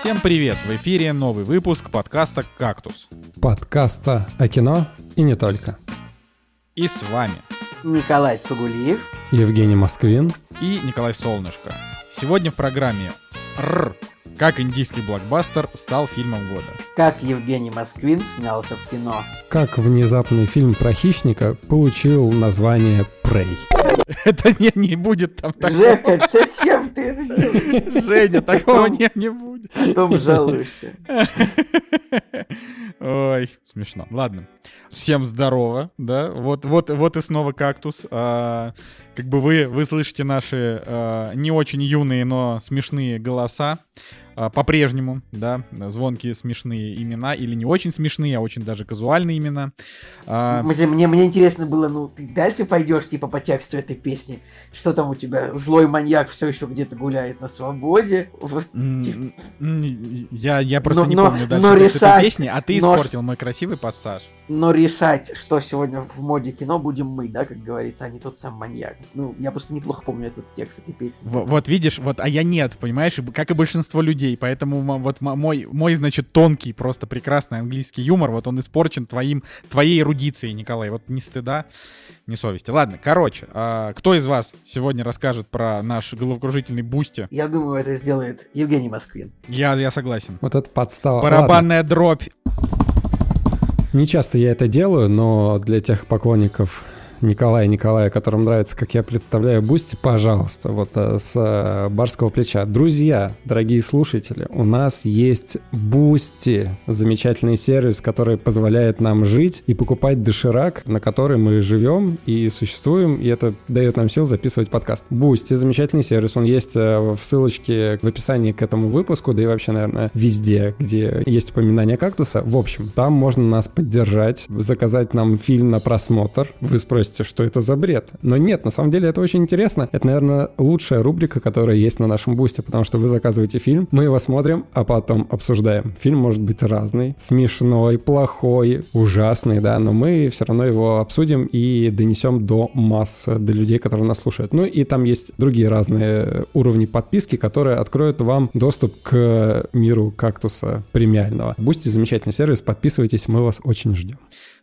Всем привет! В эфире новый выпуск подкаста «Кактус». Подкаста о кино и не только. И с вами Николай Цугулиев, Евгений Москвин и Николай Солнышко. Сегодня в программе «Р. Как индийский блокбастер стал фильмом года». как Евгений Москвин снялся в кино. Как внезапный фильм про хищника получил название «Прей». Это не, не будет там такого. Жека, зачем ты это делаешь? Женя, такого не, не будет. Потом жалуешься. Ой, смешно. Ладно. Всем здорово, да. Вот, вот, вот и снова кактус. Как бы вы, вы слышите наши а, не очень юные, но смешные голоса. а, По-прежнему, да, звонкие смешные имена, или не очень смешные, а очень даже казуальные имена. А, Мне, мне, мне интересно было, ну, ты дальше пойдешь, типа, по тексту этой песни? Что там у тебя? Злой маньяк все еще где-то гуляет на свободе? Я, я просто Но- не но- помню дальше но текст этой решать- песни, а ты но- испортил мой красивый пассаж. Но решать, что сегодня в моде кино, будем мы, да, как говорится, а не тот сам маньяк. Ну, я просто неплохо помню этот текст этой песни. Во- Вот видишь, вот, а я нет, понимаешь, как и большинство людей, поэтому вот мой, мой, значит, тонкий, просто прекрасный английский юмор, вот он испорчен твоим, твоей эрудицией, Николай, вот ни стыда, ни совести. Ладно, короче, а, кто из вас сегодня расскажет про наш головокружительный бусти? Я думаю, это сделает Евгений Москвин. Я, я согласен. Вот это подстава. Барабанная дробь. Не часто я это делаю, но для тех поклонников Николая Николая, которым нравится, как я представляю Бусти, пожалуйста, вот э, с э, барского плеча. Друзья, дорогие слушатели, у нас есть Бусти, замечательный сервис, который позволяет нам жить и покупать доширак, на который мы живем и существуем, и это дает нам сил записывать подкаст. Бусти, замечательный сервис, он есть э, в ссылочке в описании к этому выпуску, да и вообще, наверное, везде, где есть упоминание кактуса. В общем, там можно нас поддержать, заказать нам фильм на просмотр. Вы спросите, что это за бред? Но нет, на самом деле это очень интересно. Это, наверное, лучшая рубрика, которая есть на нашем бусте, потому что вы заказываете фильм, мы его смотрим, а потом обсуждаем. Фильм может быть разный, смешной, плохой, ужасный, да, но мы все равно его обсудим и донесем до масс, до людей, которые нас слушают. Ну и там есть другие разные уровни подписки, которые откроют вам доступ к миру кактуса премиального. Бусти замечательный сервис, подписывайтесь, мы вас очень ждем.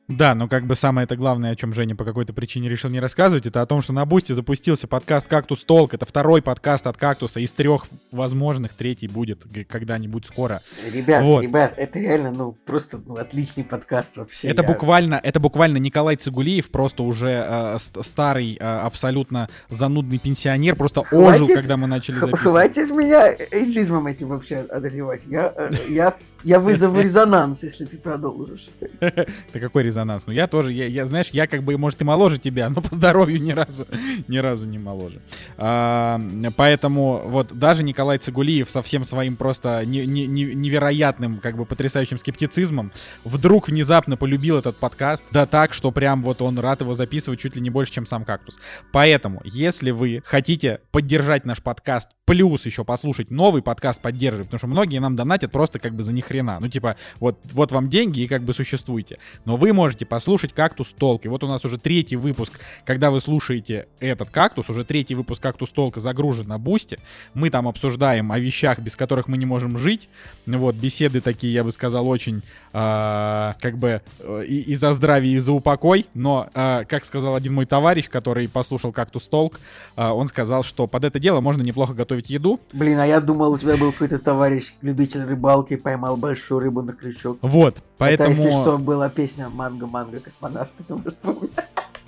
Да, но как бы самое это главное, о чем Женя по какой-то причине решил не рассказывать, это о том, что на Бусти запустился подкаст «Кактус Talk». Это второй подкаст от «Кактуса» из трех возможных. Третий будет когда-нибудь скоро. Ребят, Вот. ребят, это реально, ну, просто ну, отличный подкаст вообще. Это Я- буквально, это буквально Николай Цигулиев, просто уже э, ст- старый, э, абсолютно занудный пенсионер, просто ожил, Хватит- когда мы начали записывать. Хватит меня эйджизмом этим вообще одолевать. Я, э, я, я вызову резонанс, если ты продолжишь. Да какой резонанс? Ну я тоже, я, я, знаешь, я как бы, может, и моложе тебя, но по здоровью ни разу, ни разу не моложе. А, поэтому вот даже Николай Цигулиев со всем своим просто не- не- не- невероятным, как бы потрясающим скептицизмом вдруг внезапно полюбил этот подкаст, да так, что прям вот он рад его записывать чуть ли не больше, чем сам «Кактус». Поэтому, если вы хотите поддержать наш подкаст, плюс еще послушать новый подкаст поддерживать, потому что многие нам донатят просто как бы за ни хрена. Ну, типа, вот, вот вам деньги и как бы существуйте. Но вы можете послушать «Кактус Толк». И вот у нас уже третий выпуск, когда вы слушаете этот «Кактус», уже третий выпуск «Кактус Толка» загружен на Бусте. Мы там обсуждаем о вещах, без которых мы не можем жить. Вот, беседы такие, я бы сказал, очень а, как бы э, и, за здравие, и за упокой. Но, а, как сказал один мой товарищ, который послушал «Кактус Толк», а, он сказал, что под это дело можно неплохо готовить еду. Блин, а я думал, у тебя был какой-то товарищ, любитель рыбалки, поймал большую рыбу на крючок. Вот, поэтому... Это, если что, была песня «Манго-манго космонавт», ты можешь помнить.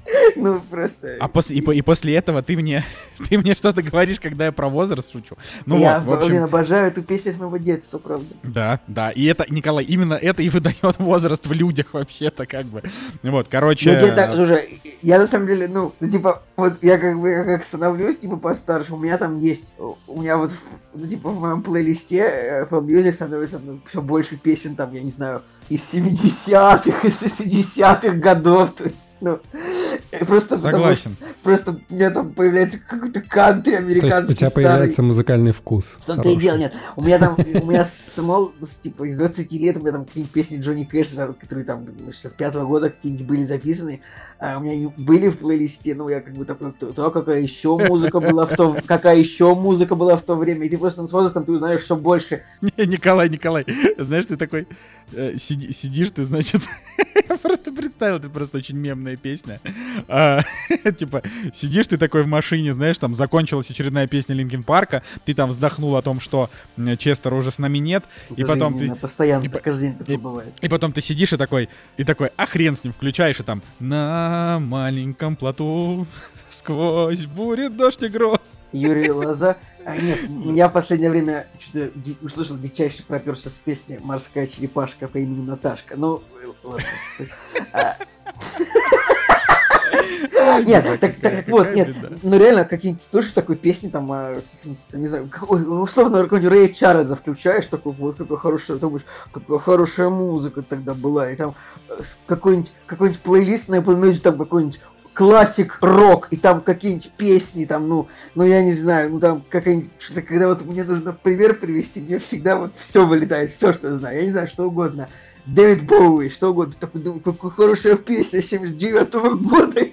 Ну, просто... А после, и, по- и после этого ты мне, ты мне что-то говоришь, когда я про возраст шучу. Ну я, вот, в общем, блин, обожаю эту песню с моего детства, правда. да, да. И это, Николай, именно это и выдает возраст в людях вообще-то как бы. Вот, короче... Я тебе так, слушай, я на самом деле, ну, ну, типа, вот я как бы как становлюсь, типа, постарше, у меня там есть, у меня вот, ну, типа, в моем плейлисте э, Apple Music становится ну, все больше песен, там, я не знаю, из 70-х, из 60-х годов, то есть, ну, просто потому, Согласен. что- просто у меня там появляется какой-то кантри То американский есть у тебя старый. появляется музыкальный вкус. В том-то и хороший. дело, нет. У меня там, у меня с мол- типа, из 20 лет у меня там какие-нибудь песни Джонни Кэша, которые там 65 года какие-нибудь были записаны, а у меня и были в плейлисте, ну, я как бы такой, то, то, какая еще музыка была в то, какая еще музыка была в то время, и ты просто с возрастом ты узнаешь все больше. Николай, Николай, знаешь, ты такой э, сиди- сидишь, ты, значит, я просто представил, это просто очень мемная песня. А, Типа, сидишь ты такой в машине, знаешь, там закончилась очередная песня Линкин Парка, ты там вздохнул о том, что м, Честера уже с нами нет, и Это потом ты... постоянно, и каждый день такое и- бывает. И потом ты сидишь и такой, и такой, а хрен с ним, включаешь, и там на маленьком плоту сквозь бурит дождь и гроз. Юрий Лоза. А, нет, я в последнее время что-то ди- услышал дичайше проперся с песни «Морская черепашка» по имени Наташка. Ну, э, ладно. А. Нет, так, вот, нет, ну реально, какие-нибудь слушаешь такой песни, там, не знаю, какой- условно, какой-нибудь Рэй Чарльза включаешь, такой, вот, какая хорошая, думаешь, какая хорошая музыка тогда была, и там э, какой-нибудь, какой-нибудь плейлист на Apple Music, там какой-нибудь классик рок, и там какие-нибудь песни, там, ну, ну, я не знаю, ну, там, какая-нибудь, что-то, когда вот мне нужно пример привести, мне всегда вот все вылетает, все, что знаю, я не знаю, что угодно. Дэвид Боуи, что угодно, такой, думаю, какая хорошая песня 79 года.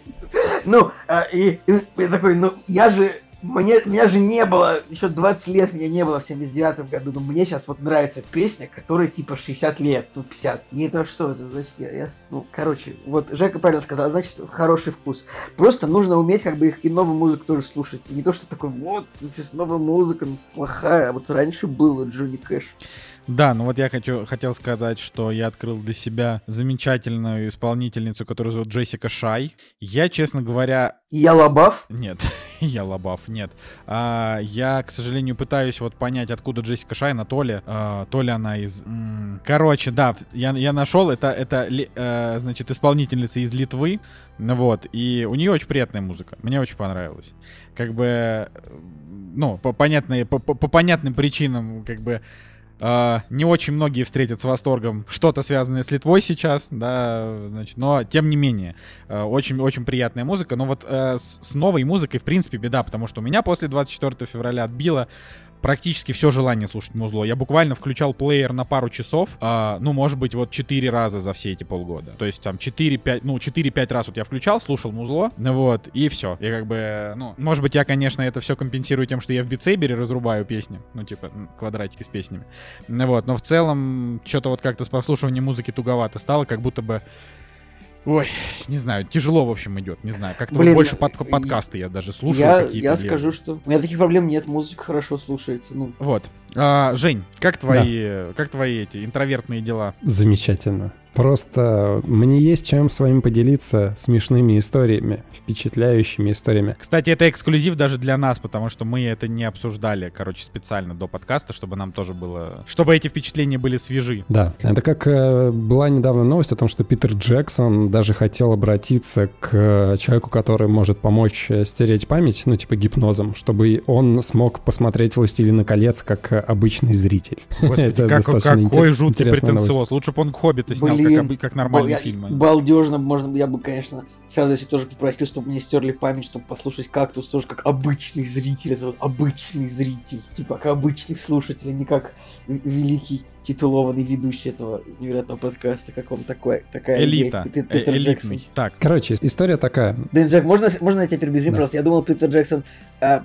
Ну, а, и я такой, ну, я же, мне, меня же не было, еще 20 лет меня не было в 79 году, но мне сейчас вот нравится песня, которая типа 60 лет, ну, 50. И это что, это значит, я, я ну, короче, вот Жека правильно сказал, значит, хороший вкус. Просто нужно уметь как бы их и новую музыку тоже слушать. И не то, что такой, вот, сейчас новая музыка, ну, плохая, а вот раньше было Джонни Кэш. Да, ну вот я хочу, хотел сказать, что я открыл для себя замечательную исполнительницу, которую зовут Джессика Шай. Я, честно говоря, я Лобав, нет, я лобав, нет. А, я, к сожалению, пытаюсь вот понять, откуда Джессика Шай, на то ли, а, то ли она из... м, Короче, да, я, я нашел, это, это, э, значит, исполнительница из Литвы, вот, и у нее очень приятная музыка, мне очень понравилось. Как бы, э, ну, по, понятной, по, по- по понятным причинам, как бы, а, не очень многие встретят с восторгом что-то связанное с Литвой сейчас, да, значит, но тем не менее, очень-очень приятная музыка, но вот э, с, с новой музыкой, в принципе, беда, потому что у меня после 24 февраля отбило практически все желание слушать музло. Я буквально включал плеер на пару часов, а, ну, может быть, вот 4 раза за все эти полгода. То есть там 4-5, ну, 4-5 раз вот я включал, слушал музло, вот, и все. Я как бы, ну, может быть, я, конечно, это все компенсирую тем, что я в битсейбере разрубаю песни, ну, типа, квадратики с песнями. Вот, но в целом, что-то вот как-то с прослушиванием музыки туговато стало, как будто бы Ой, не знаю, тяжело, в общем, идет, не знаю. Как-то вот Блин, больше под, подкасты я даже слушаю я, какие-то. я скажу, что у меня таких проблем нет, музыка хорошо слушается. Ну, Вот. А, Жень, как твои, как твои эти интровертные дела? Замечательно. Просто мне есть чем с вами поделиться смешными историями, впечатляющими историями. Кстати, это эксклюзив даже для нас, потому что мы это не обсуждали, короче, специально до подкаста, чтобы нам тоже было... Чтобы эти впечатления были свежи. Да, это как э, была недавно новость о том, что Питер Джексон даже хотел обратиться к э, человеку, который может помочь э, стереть память, ну типа гипнозом, чтобы он смог посмотреть «Властелина колец» как обычный зритель. Господи, Это как- достаточно какой жуткий новость. претенциоз. Лучше бы он «Хоббита» снял, как, Блин, обы- как нормальный я- фильм. а Балдежно, можно, я бы, конечно, с радостью тоже попросил, чтобы мне стерли память, чтобы послушать кактус тоже как обычный зритель. Это вот обычный зритель, типа как обычный слушатель, а не как великий титулованный ведущий этого невероятного подкаста, как он такой, такая Элита. идея. Пи- э, Питер Джексон. Элитный. Так, Короче, история такая. Блин, Джек, можно, можно я тебя перебью Да. просто? Я думал, Питер Джексон а,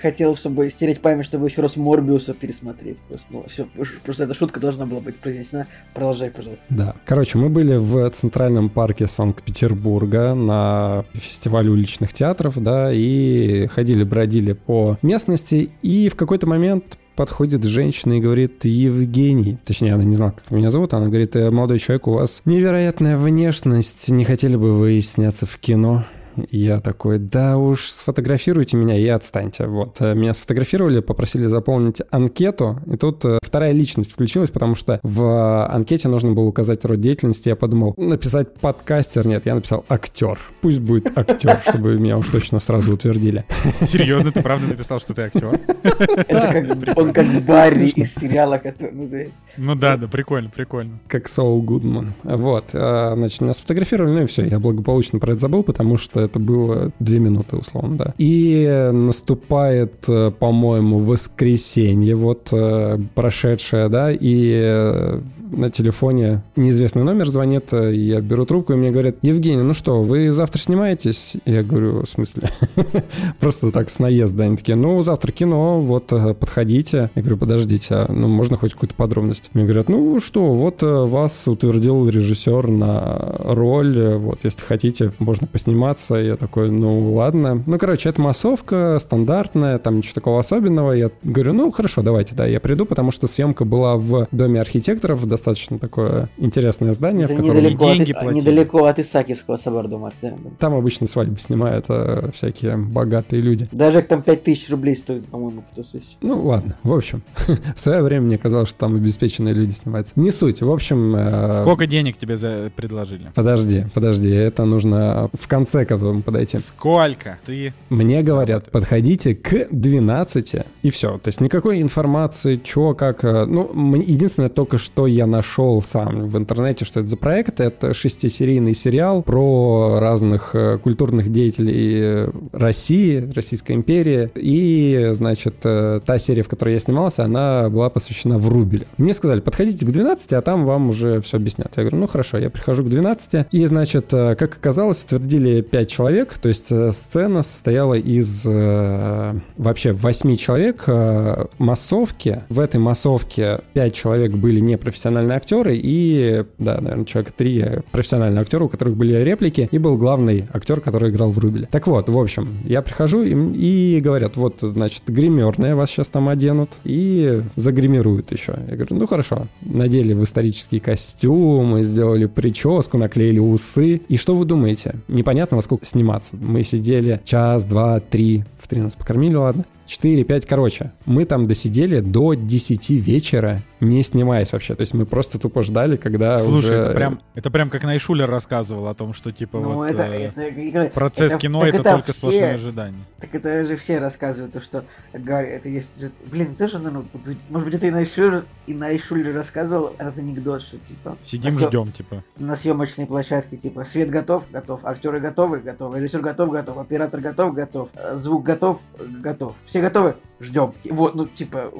хотел, чтобы стереть память, чтобы еще раз Морбиуса пересмотреть. Просто, ну, все, просто эта шутка должна была быть произнесена. Продолжай, пожалуйста. Да. Короче, мы были в Центральном парке Санкт-Петербурга на фестивале уличных театров, да, и ходили, бродили по местности, и в какой-то момент подходит женщина и говорит, Евгений, точнее, она не знала, как меня зовут, она говорит, «Э, молодой человек, у вас невероятная внешность, не хотели бы вы сняться в кино? Я такой, да уж, сфотографируйте меня и отстаньте. Вот, э, меня сфотографировали, попросили заполнить анкету, и тут э, вторая личность включилась, потому что в анкете нужно было указать род деятельности. Я подумал, написать подкастер, нет, я написал актер. Пусть будет актер, чтобы меня уж точно сразу утвердили. серьезно, ты правда написал, что ты актер? Он как Барри из сериала, который, ну, Ну да, да, прикольно, прикольно. Как Соул Гудман. Вот, э, значит, меня сфотографировали, ну и все, я благополучно про это забыл, потому что это было две минуты, условно, да. И наступает, э, по-моему, воскресенье, вот э, прошедшее, да, и э, на телефоне неизвестный номер звонит, я беру трубку, и мне говорят, Евгений, ну что, вы завтра снимаетесь? Я говорю, в смысле? Просто так с наезда. Они такие, ну, завтра кино, вот, подходите. Я говорю, подождите, а, ну, можно хоть какую-то подробность? Мне говорят, ну, что, вот вас утвердил режиссер на роль, вот, если хотите, можно посниматься. Я такой, ну, ладно. Ну, короче, это массовка стандартная, там ничего такого особенного. Я говорю, ну, хорошо, давайте, да, я приду, потому что съемка была в Доме архитекторов, достаточно такое интересное здание, Это в котором недалеко, деньги от, платили. недалеко от Исаакиевского собора, думаю, да. там обычно свадьбы снимают э, всякие богатые люди. Даже там 5000 рублей стоит, по-моему, фотосессия. Ну, ладно, в общем, в свое время мне казалось, что там обеспеченные люди снимаются. Не суть, в общем... э, Сколько денег тебе за предложили? Подожди, подожди, это нужно в конце к этому подойти. Сколько? Ты Мне говорят, подходите к 12 и все. То есть никакой информации, что, как. э, Ну, единственное только, что я нашел сам в интернете, что это за проект, это шестисерийный сериал про разных э, культурных деятелей э, России, Российской империи. И, значит, та серия, в которой я снимался, она была посвящена Врубелю. Мне сказали, подходите к 12, а там вам уже все объяснят. Я говорю, ну хорошо, я прихожу к 12, и, значит, как оказалось, утвердили 5 человек, то есть э, сцена состояла из э, вообще 8 человек э, массовки. В этой массовке 5 человек были непрофессиональные актеры, и, да, наверное, человек 3 профессиональные актеры, у которых были реплики, и был главный актер, который играл в Рубеле. Так вот, в общем, я прихожу им и говорят, вот, значит, гримерные вас сейчас там оденут и загримируют еще. Я говорю, ну хорошо. Надели в исторические костюмы, сделали прическу, наклеили усы. И что вы думаете? Непонятно, во сколько сниматься. Мы сидели час, два, три, в три нас покормили, ладно. 4, 5, короче. Мы там досидели до 10 вечера, не снимаясь вообще. То есть мы просто тупо ждали, когда Слушай, уже... это прям, это прям как Найшулер рассказывал о том, что типа Ну, вот это, э, это, процесс это- кино это, это только все- сплошное ожидание. Так это же все рассказывают, то, что говорят, это есть... Блин, тоже, наверное, может быть, это и Найшулер, и Найшулер рассказывал этот анекдот, что, типа... Сидим, съё- ждем, типа. На съемочной площадке, типа, свет готов, готов, актеры готовы, готовы, режиссер готов, готов, оператор готов, готов, э, звук готов, готов. Все готовы? Ждем. Вот, ну, типа,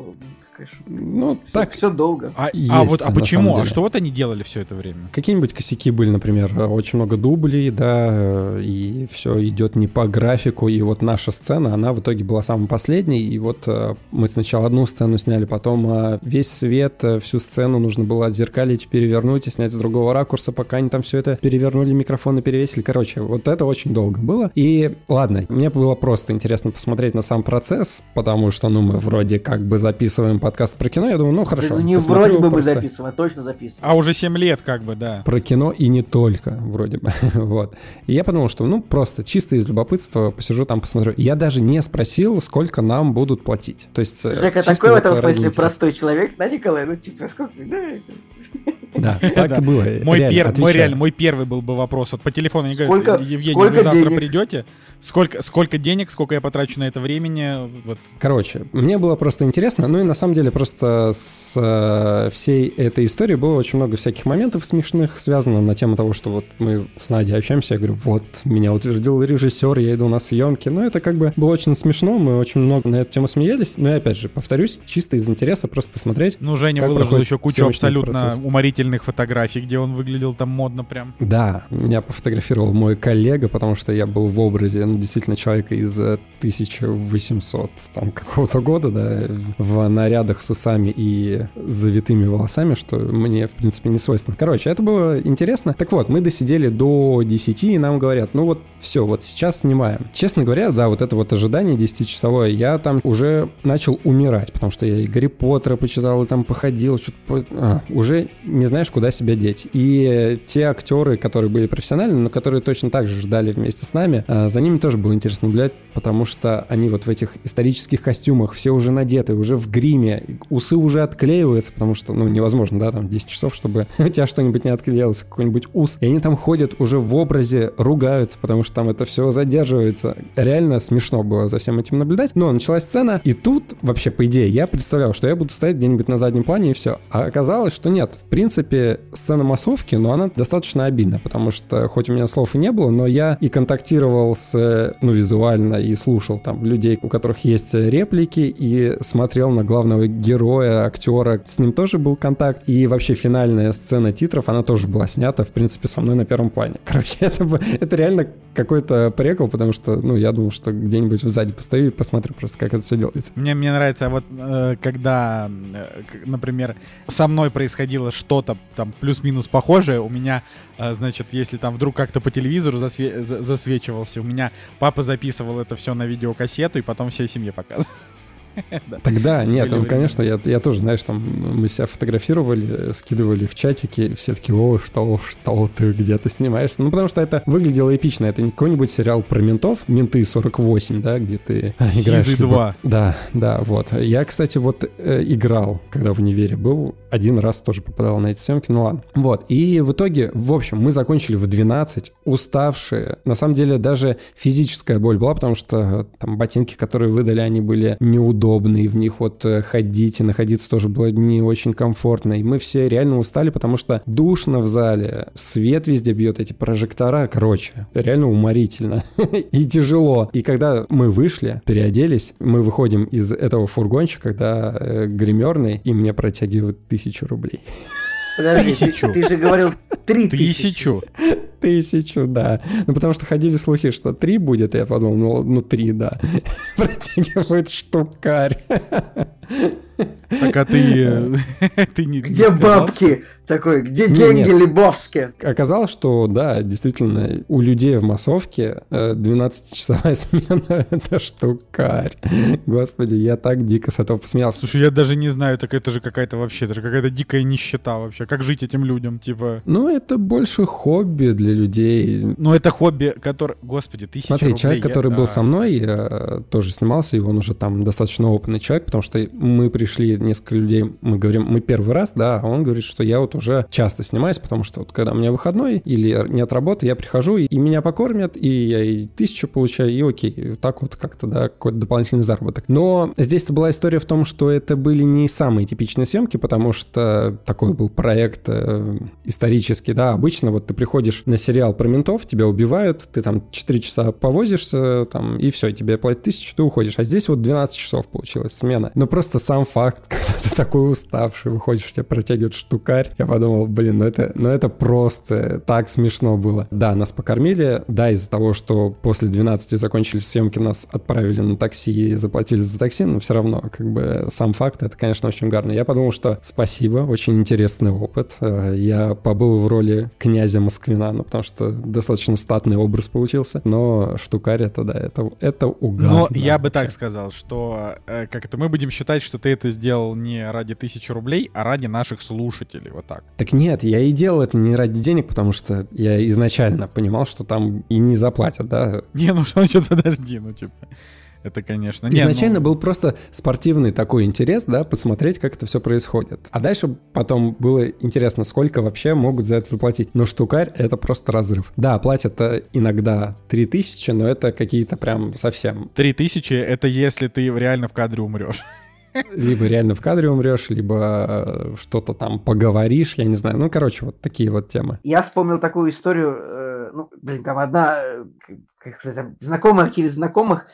шутка. Ну, Всё- так, все долго. А, Есть, а вот а почему? А что вот они делали все это время? Какие-нибудь косяки были, например, очень много дублей, да, и все идет не по графику, и вот наша сцена, она в итоге была самой последней, и вот э, мы сначала одну сцену сняли, потом э, весь свет, э, всю сцену нужно было отзеркалить, перевернуть и снять с другого ракурса, пока они там все это перевернули, микрофоны перевесили. Короче, вот это очень долго было. И ладно, мне было просто интересно посмотреть на сам процесс, потому что, ну, мы вроде как бы записываем подкаст про кино, я думаю, ну, хорошо. ну, не посмотрю вроде бы мы записываем, а точно записываем. А уже 7 лет, как бы, да. Про кино и не только, вроде бы. вот. И я подумал, что ну просто чисто из любопытства посижу там, посмотрю. Я даже не спросил, сколько нам будут платить. То есть... э, Жека такой в этом смысле простой человек, да, Николай? Ну, типа, сколько? Да, Да, так Да. и было. Мой, реально, пер- мой реально, мой первый был бы вопрос. Вот по телефону они Сколько- говорят, Евгений, сколько вы завтра денег?» придете? Сколько, сколько денег, сколько я потрачу на это времени? Вот. Короче, мне было просто интересно, ну и на самом деле просто с э, всей этой историей было очень много всяких моментов смешных, связано на тему того, что вот мы с Надей общаемся, я говорю, вот, меня утвердил режиссер, я иду на съемки, ну это как бы было очень смешно, мы очень много на эту тему смеялись, но и опять же, повторюсь, чисто из интереса просто посмотреть. Ну, Женя выложил еще кучу абсолютно процесс? уморительных фотографий, где он выглядел там модно прям. Да, меня пофотографировал мой коллега, потому что я был в образе, ну, действительно, человека из э, 1800 там какого-то года, да, в нарядах с усами и завитыми волосами, что мне, в принципе, не свойственно. Короче, это было интересно. Так вот, мы досидели до 10, и нам говорят, ну вот все, вот сейчас снимаем. Честно говоря, да, вот это вот ожидание 10-часовое, я там уже начал умирать, потому что я и Гарри Поттера почитал, и там походил, что-то по- а, уже не знаешь, куда себя деть. И э, те актеры, которые были профессиональны, но которые точно так же ждали вместе с нами, а, за ними тоже было интересно наблюдать, потому что они вот в этих исторических костюмах, все уже надеты, уже в гриме, усы уже отклеиваются, потому что, ну, невозможно, да, там 10 часов, чтобы у тебя что-нибудь не отклеилось, какой-нибудь ус. И они там ходят уже в образе, ругаются, потому что там это все задерживается. Реально смешно было за всем этим наблюдать. Но началась сцена, и тут вообще, по идее, я представлял, что я буду стоять где-нибудь на заднем плане и все. А оказалось, что нет. В принципе, сцена массовки, но она достаточно обидна, потому что хоть у меня слов и не было, но я и контактировал с, ну, визуально, и слушал там людей, у которых есть реплики, и смотрел на главного героя, актера, с ним тоже был контакт, и вообще финальная сцена титров, она тоже была снята, в принципе, со мной на первом плане. Короче, это, это реально какой-то прикол, потому что, ну, я думал, что где-нибудь сзади постою и посмотрю просто, как это все делается. Мне, мне нравится, вот э, когда, э, например, со мной происходило что-то там плюс-минус похожее, у меня, э, значит, если там вдруг как-то по телевизору засве- засвечивался, у меня папа записывал это все на видеокассету и потом всей семье показывал. Тогда, нет, конечно, я, я тоже, знаешь, там мы себя фотографировали, скидывали в чатики, все таки о, что, что ты где-то снимаешься. Ну, потому что это выглядело эпично. Это не какой-нибудь сериал про ментов, «Менты 48», да, где ты играешь... Сизы 2. Да, да, вот. Я, кстати, вот э, играл, когда в универе был, один раз тоже попадал на эти съемки, ну ладно. Вот, и в итоге, в общем, мы закончили в 12, уставшие. На самом деле, даже физическая боль была, потому что там ботинки, которые выдали, они были неудобные удобные, в них вот э, ходить и находиться тоже было не очень комфортно. И мы все реально устали, потому что душно в зале, свет везде бьет, эти прожектора, короче, реально уморительно и тяжело. И когда мы вышли, переоделись, мы выходим из этого фургончика, когда э, гримерный, и мне протягивают тысячу рублей. Подожди, ты, ты же говорил три тысячи. Тысячу. Тысячу, да. Ну, потому что ходили слухи, что три будет, я подумал, ну, ну три, да. Протягивает штукарь. Так а ты... ты не, где не бабки? Такой, где деньги нет. Лебовские? Оказалось, что да, действительно, у людей в массовке 12-часовая смена — это штукарь. Господи, я так дико с этого посмеялся. Слушай, я даже не знаю, так это же какая-то вообще, это же какая-то дикая нищета вообще. Как жить этим людям, типа? Ну, это больше хобби для людей. Ну, это хобби, который... Господи, тысяча Смотри, рублей, человек, который я... был со мной, я тоже снимался, и он уже там достаточно опытный человек, потому что мы пришли, несколько людей, мы говорим, мы первый раз, да, а он говорит, что я вот уже часто снимаюсь, потому что вот когда у меня выходной или нет работы, я прихожу, и, и меня покормят, и я и тысячу получаю, и окей, и так вот как-то, да, какой-то дополнительный заработок. Но здесь-то была история в том, что это были не самые типичные съемки, потому что такой был проект э, исторический, да, обычно вот ты приходишь на сериал про ментов, тебя убивают, ты там 4 часа повозишься, там, и все, тебе платят тысячу, ты уходишь. А здесь вот 12 часов получилась смена. Но просто сам факт, когда ты такой уставший, выходишь, тебя протягивают штукарь, я подумал, блин, ну это, ну это просто так смешно было. Да, нас покормили, да, из-за того, что после 12 закончились съемки, нас отправили на такси и заплатили за такси, но все равно, как бы, сам факт, это, конечно, очень гарно. Я подумал, что спасибо, очень интересный опыт. Э, я побыл в роли князя Москвина, ну, потому что достаточно статный образ получился, но штукарь это, да, это, это угар. Но я бы так сказал, что, э, как это, мы будем считать, что ты это сделал не ради тысячи рублей, а ради наших слушателей, вот так. Так нет, я и делал это не ради денег, потому что я изначально понимал, что там и не заплатят, да. Не, ну что, что подожди, ну типа... Это, конечно. Изначально не, ну... был просто спортивный такой интерес, да, посмотреть, как это все происходит. А дальше потом было интересно, сколько вообще могут за это заплатить. Но штукарь — это просто разрыв. Да, платят иногда 3000, но это какие-то прям совсем... 3000 — это если ты реально в кадре умрешь. Либо реально в кадре умрешь, либо э, что-то там поговоришь, я не знаю. Ну, короче, вот такие вот темы. Я вспомнил такую историю, э, ну, блин, там одна, э, как сказать, там, знакомых через знакомых,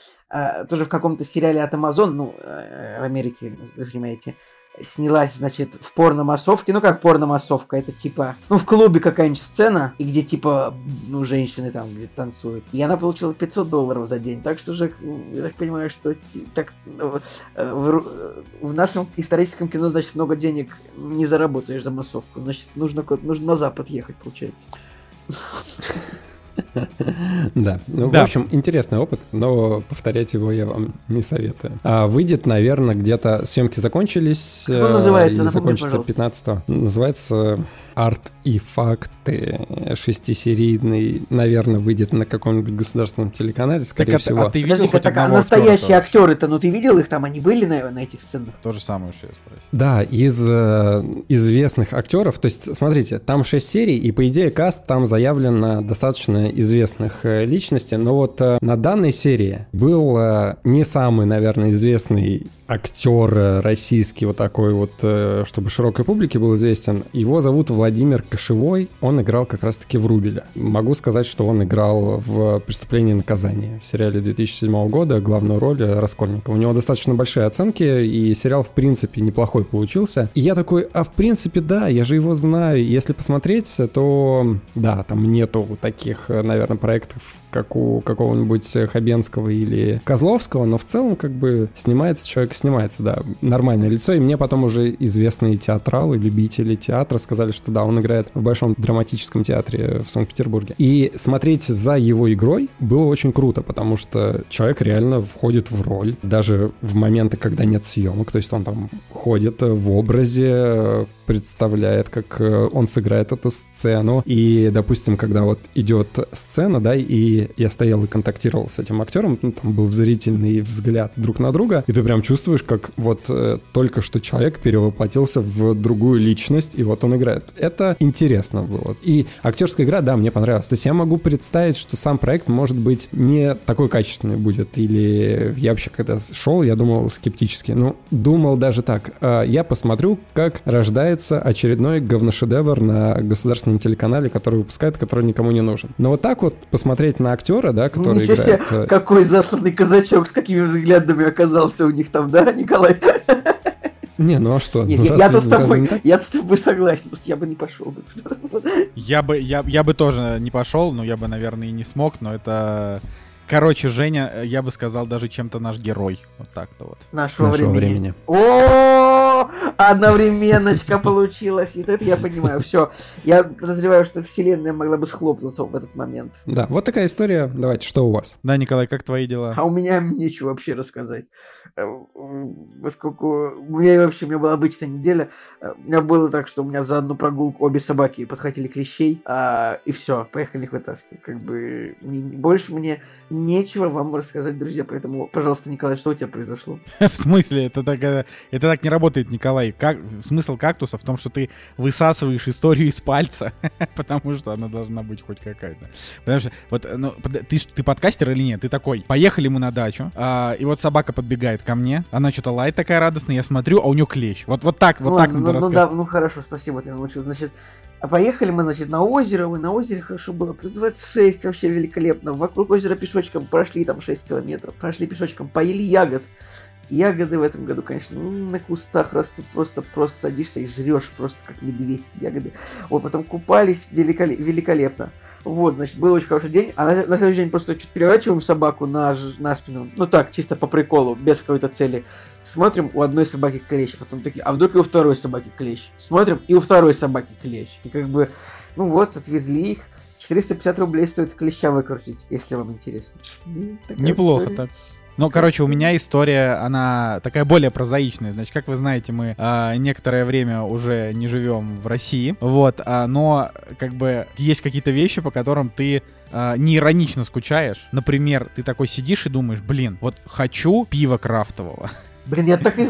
тоже в каком-то сериале от Amazon, ну, в Америке, вы понимаете, снялась, значит, в порно-массовке. Ну, как порно-массовка, это типа, ну, в клубе какая-нибудь сцена, и где, типа, ну, женщины там где танцуют. И она получила 500 долларов за день. Так что же, я так понимаю, что так, э, в, в нашем историческом кино, значит, много денег не заработаешь за массовку. Значит, нужно, нужно на Запад ехать, получается. Да. Ну, да. в общем, интересный опыт, но повторять его я вам не советую. А выйдет, наверное, где-то съемки закончились. Как он называется? Или закончится 15 -го. Называется арт и факты шестисерийный, наверное, выйдет на каком-нибудь государственном телеканале, скорее Так, а, всего. а ты видел Подожди, так, а настоящие актеры-то, ну ты видел их там, они были на, на этих сценах? То же самое, что я спросил. Да, из э, известных актеров. То есть, смотрите, там 6 серий, и по идее каст там заявлен на достаточно известных э, личностей. Но вот э, на данной серии был э, не самый, наверное, известный актер э, российский, вот такой вот, э, чтобы широкой публике был известен. Его зовут Владимир Кошевой. Он играл как раз-таки в Рубеля. Могу сказать, что он играл в «Преступление и наказание» в сериале 2007 года, главную роль Раскольникова. У него достаточно большие оценки, и сериал, в принципе, неплохой получился. И я такой, а в принципе, да, я же его знаю. Если посмотреть, то да, там нету таких, наверное, проектов, как у какого-нибудь Хабенского или Козловского, но в целом, как бы, снимается человек, снимается, да, нормальное лицо. И мне потом уже известные театралы, любители театра сказали, что да, он играет в Большом драматическом театре в Санкт-Петербурге. И смотреть за его игрой было очень круто, потому что человек реально входит в роль, даже в моменты, когда нет съемок, то есть он там ходит в образе, представляет, как э, он сыграет эту сцену. И, допустим, когда вот идет сцена, да, и я стоял и контактировал с этим актером, ну, там был зрительный взгляд друг на друга, и ты прям чувствуешь, как вот э, только что человек перевоплотился в другую личность, и вот он играет. Это интересно было. И актерская игра, да, мне понравилась. То есть я могу представить, что сам проект, может быть, не такой качественный будет. Или я вообще, когда шел, я думал скептически. Ну, думал даже так. э, Я посмотрю, как рождается очередной говношедевр на государственном телеканале, который выпускает, который никому не нужен. Но вот так вот посмотреть на актера, да, который Ничего себе, играет... э, какой засланный казачок, с какими взглядами оказался у них там, да, Николай? Не, ну а что? Нет, Ну, я- я-то с тобой, не я с тобой согласен, просто я бы не пошел бы. Я бы, я, я бы тоже не пошел, но я бы, наверное, и не смог, но это... Короче, Женя, э, я бы сказал, даже чем-то наш герой. Вот так-то вот. Нашего, Нашего времени. времени. О, одновременночка получилась. И это я понимаю. Все. Я подозреваю, что вселенная могла бы схлопнуться в этот момент. Да, вот такая история. Давайте, что у вас? Да, Николай, как твои дела? А у меня нечего вообще рассказать. Э, Поскольку у меня вообще у меня была обычная неделя. Э, У меня было так, что у меня за одну прогулку обе собаки подхватили клещей. а, и все, поехали их вытаскивать. Как бы не- больше мне нечего вам рассказать, друзья. Поэтому, пожалуйста, Николай, что у тебя произошло? В смысле? Это так, э, это так не работает, Николай. Как, смысл кактуса в том, что ты высасываешь историю из пальца, потому что она должна быть хоть какая-то. Потому что, вот, ну, ты, ты подкастер или нет? Ты такой, поехали мы на дачу, а, и вот собака подбегает ко мне, она что-то лает такая радостная, я смотрю, а у нее клещ. Вот, вот так, вот ну, так ладно, надо ну, ну да, ну хорошо, спасибо, ты научил. Значит, а поехали мы, значит, на озеро. Ой, на озере хорошо было. Плюс 26, вообще великолепно. Вокруг озера пешочком прошли там 6 километров. Прошли пешочком, поели ягод. Ягоды в этом году, конечно, на кустах растут. Просто, просто садишься и жрешь, просто как медведь эти ягоды. Вот, потом купались великоле- великолепно. Вот, значит, был очень хороший день. А на, на следующий день просто чуть переворачиваем собаку на, на спину. Ну так, чисто по приколу, без какой-то цели. Смотрим, у одной собаки клещ. Потом такие, а вдруг и у второй собаки клещ? Смотрим, и у второй собаки клещ. И как бы, ну вот, отвезли их. 450 рублей стоит клеща выкрутить, если вам интересно. Неплохо история. так. Ну, короче, у меня история, она такая более прозаичная. Значит, как вы знаете, мы а, некоторое время уже не живем в России. Вот, а, но как бы есть какие-то вещи, по которым ты а, не иронично скучаешь. Например, ты такой сидишь и думаешь, блин, вот хочу пива крафтового. Блин, я так и,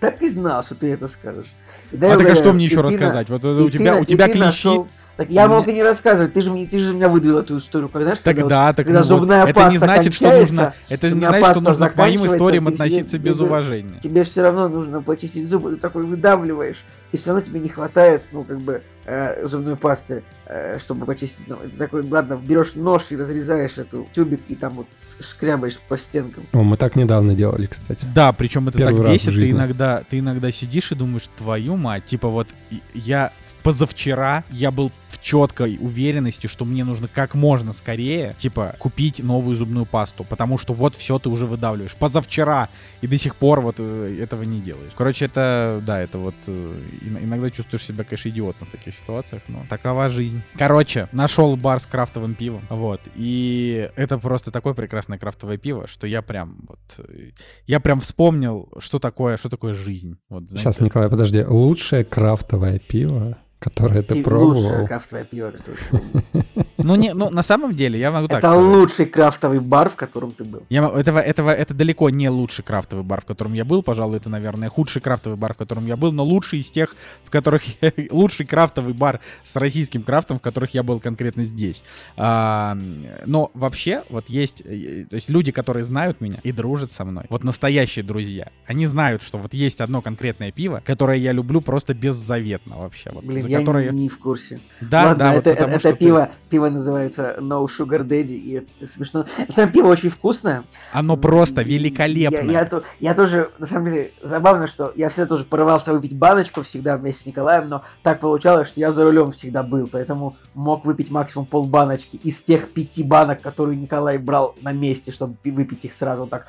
так и знал, что ты это скажешь. И А так а что мне еще ты на- рассказать? Вот у тебя, на- у тебя клещи. нашел- Так я мог и не рассказывать, ты же, мне- ты же меня выдвинул эту историю, как знаешь, когда вот- да, так когда ну вот, зубная это паста не значит, что нужно, это не значит, что нужно к моим заканчивается, историям относиться себе- без тебе- уважения. тебе все равно нужно почистить зубы, ты такой выдавливаешь, и все равно тебе не хватает, ну, как бы, э, зубной пасты, э, чтобы почистить. Ну, ты такой, ладно, берешь нож и разрезаешь эту тюбик, и там вот шкрябаешь по стенкам. О, мы так недавно делали, кстати. Да, причем это Первый так раз в бесит, ты иногда, ты иногда сидишь и думаешь, твою мать, типа вот я позавчера я был в четкой уверенности, что мне нужно как можно скорее, типа, купить новую зубную пасту, потому что вот все ты уже выдавливаешь. Позавчера, и до сих пор вот э, этого не делаешь. Короче, это, да, это вот э, ин- иногда чувствуешь себя, конечно, идиотом в таких ситуациях, но такова жизнь. Короче, нашел бар с крафтовым пивом, вот, и это просто такое прекрасное крафтовое пиво, что я прям вот, э, я прям вспомнил, что такое, что такое жизнь. Вот, знаете. Сейчас, Николай, подожди. Лучшее крафтовое пиво Которое ты Ти- пробовал. Крафтовое пиво, которое. Ну, не, ну, на самом деле, я могу так Это сказать. лучший крафтовый бар, в котором ты был. Я, этого, этого, это далеко не лучший крафтовый бар, в котором я был. Пожалуй, это, наверное, худший крафтовый бар, в котором я был, но лучший из тех, в которых я- лучший крафтовый бар с российским крафтом, в которых я был конкретно здесь. А, но вообще, вот есть, э, то есть люди, которые знают меня и дружат со мной, вот настоящие друзья, они знают, что вот есть одно конкретное пиво, которое я люблю просто беззаветно вообще. Вот, Блин, за я которое... не в курсе. Да, Ладно, да, вот это, потому это что ты- пиво, пиво называется No Sugar Daddy, и это смешно. Это самое пиво очень вкусное. Оно просто И великолепно. Я, я, я тоже, на самом деле, забавно, что я всегда тоже порывался выпить баночку всегда вместе с Николаем, но так получалось, что я за рулем всегда был, поэтому мог выпить максимум полбаночки из тех пяти банок, которые Николай брал на месте, чтобы пи- выпить их сразу вот так.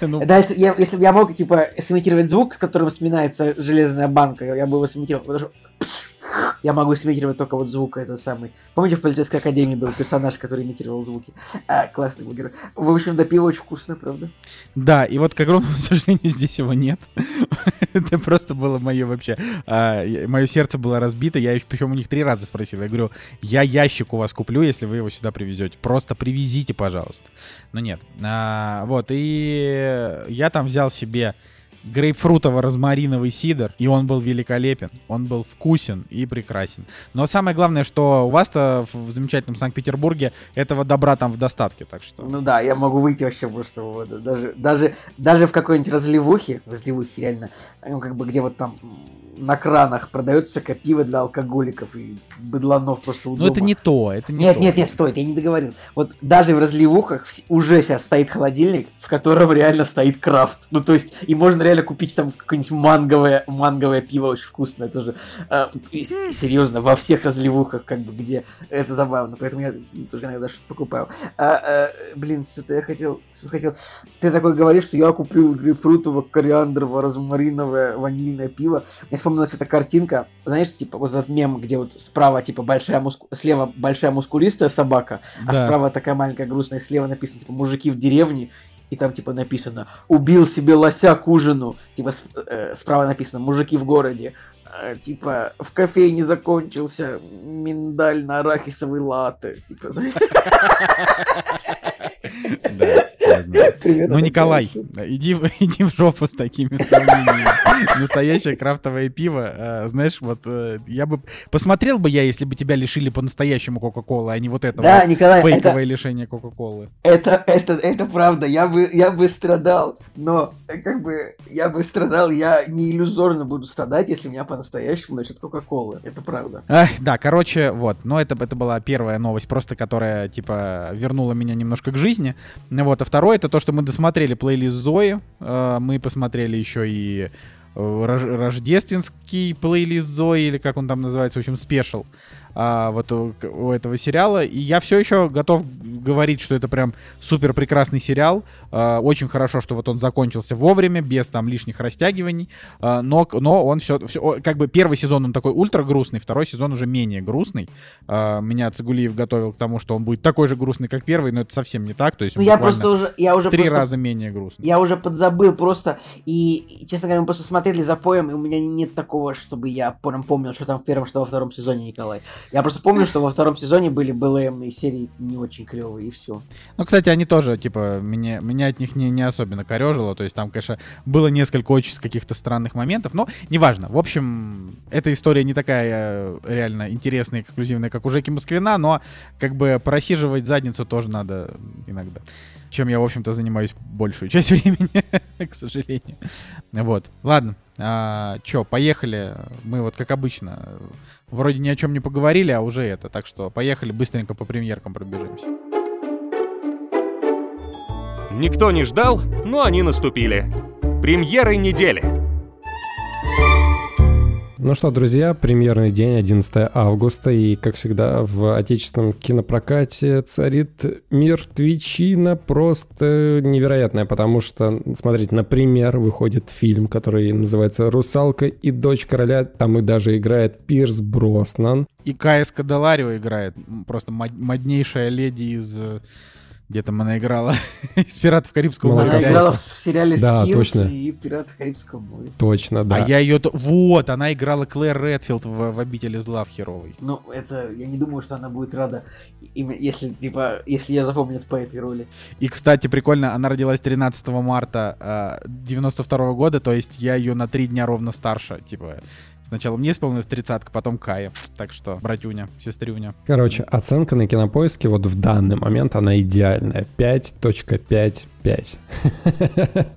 Ну, Да, если, бы я мог, типа, сымитировать звук, с которым сминается железная банка, я бы его сымитировал. Я могу сымитировать только вот звук этот самый. Помните, в полицейской академии был персонаж, который имитировал звуки? А, классный был герой. В общем, да, пиво очень вкусное, правда? Да, и вот, к огромному сожалению, здесь его нет. Это просто было мое вообще... Мое сердце было разбито. Я причем у них три раза спросил. Я говорю, я ящик у вас куплю, если вы его сюда привезете. Просто привезите, пожалуйста. Но нет. А, Вот, и я там взял себе грейпфрутово-розмариновый сидр, и он был великолепен, он был вкусен и прекрасен. Но самое главное, что у вас-то в замечательном Санкт-Петербурге этого добра там в достатке, так что... Ну да, я могу выйти вообще просто даже, даже, даже в какой-нибудь разливухе, разливухе реально, ну как бы где вот там на кранах продается всякое пиво для алкоголиков и быдланов просто Но удобно. это не то, это не Нет, то. нет, нет, стой, я не договорил. Вот даже в разливухах уже сейчас стоит холодильник, в котором реально стоит крафт. Ну, то есть, и можно реально купить там какое-нибудь манговое, манговое пиво очень вкусное тоже. А, серьезно, во всех разливухах, как бы, где это забавно. Поэтому я тоже иногда что-то покупаю. А, а, блин, что-то я хотел, что хотел. Ты такой говоришь, что я купил грейпфрутово, кориандрово, розмариновое, ванильное пиво. Мне вспомнилась эта картинка, знаешь, типа вот этот мем, где вот справа, типа, большая муску... слева большая мускулистая собака, а Да. справа такая маленькая грустная, слева написано, типа, мужики в деревне, и там, типа, написано, убил себе лося к ужину, типа, э, справа написано, мужики в городе, А, типа, в кофейне закончился миндально-арахисовый латте, типа, знаешь, Да, я знаю. примерно Ну, Николай, иди, иди в жопу с такими сравнениями. Настоящее крафтовое пиво. э, Знаешь, вот э, я бы... Посмотрел бы я, если бы тебя лишили по-настоящему Кока-Колы, а не вот это Да, Николай, это, фейковое лишение Кока-Колы. Это, это, это правда, я бы, я бы страдал, но э, как бы я бы страдал, я не иллюзорно буду страдать, если меня по-настоящему начнут Кока-Колы. Это правда. Ах, да, короче, вот. Но это, это была первая новость, просто которая, типа, вернула меня немножко к жизни. Вот. А второе, это то, что мы досмотрели плейлист Зои. Мы посмотрели еще и рождественский плейлист Зои, или как он там называется, в общем, спешл. А, вот у, у этого сериала. И я все еще готов говорить, что это прям супер прекрасный сериал. А, очень хорошо, что вот он закончился вовремя, без там лишних растягиваний. А, но, но он все, как бы первый сезон он такой ультра грустный, второй сезон уже менее грустный. А, меня Цигулиев готовил к тому, что он будет такой же грустный, как первый, но это совсем не так. То есть Ну я просто уже, я уже три просто раза менее грустный. Я уже подзабыл просто, и, и, честно говоря, мы просто смотрели за поем, и у меня нет такого, чтобы я прям помнил, что там в первом, что во втором сезоне, Николай. Я просто помню, что во втором сезоне были БЛМные серии не очень клевые, и все. Ну, кстати, они тоже, типа, меня, меня от них не, не особенно корежило. То есть там, конечно, было несколько очень каких-то странных моментов, но неважно. В общем, эта история не такая э, реально интересная, эксклюзивная, как у Жеки Москвина, но как бы просиживать задницу тоже надо иногда. Чем я, в общем-то, занимаюсь большую часть времени, к сожалению. Вот. Ладно. А, чё, поехали. Мы вот, как обычно, вроде ни о чем не поговорили, а уже это. Так что поехали быстренько по премьеркам пробежимся. Никто не ждал, но они наступили. Премьеры недели. Ну что, друзья, премьерный день, 11 августа, и, как всегда, в отечественном кинопрокате царит мертвечина просто невероятная, потому что, смотрите, например, выходит фильм, который называется «Русалка и дочь короля», там и даже играет Пирс Броснан. И Кая Скадаларио играет. Просто мод- моднейшая леди из э, Где там она играла из «Пиратов Карибского моря». Она играла в сериале Да, точно. и «Пираты Карибского моря». Точно, да. А я ее... то- Вот, она играла Клэр Редфилд в, в «Обители зла» в Херовой. Ну, это, я не думаю, что она будет рада, если, типа, если я запомнят по этой роли. И, кстати, прикольно, она родилась 13 марта э, 92 года, то есть я ее на три дня ровно старше, типа... Сначала мне исполнилось тридцатка, потом Кая. Так что, братюня, сестрюня. Короче, оценка на кинопоиске вот в данный момент она идеальная. 5.55.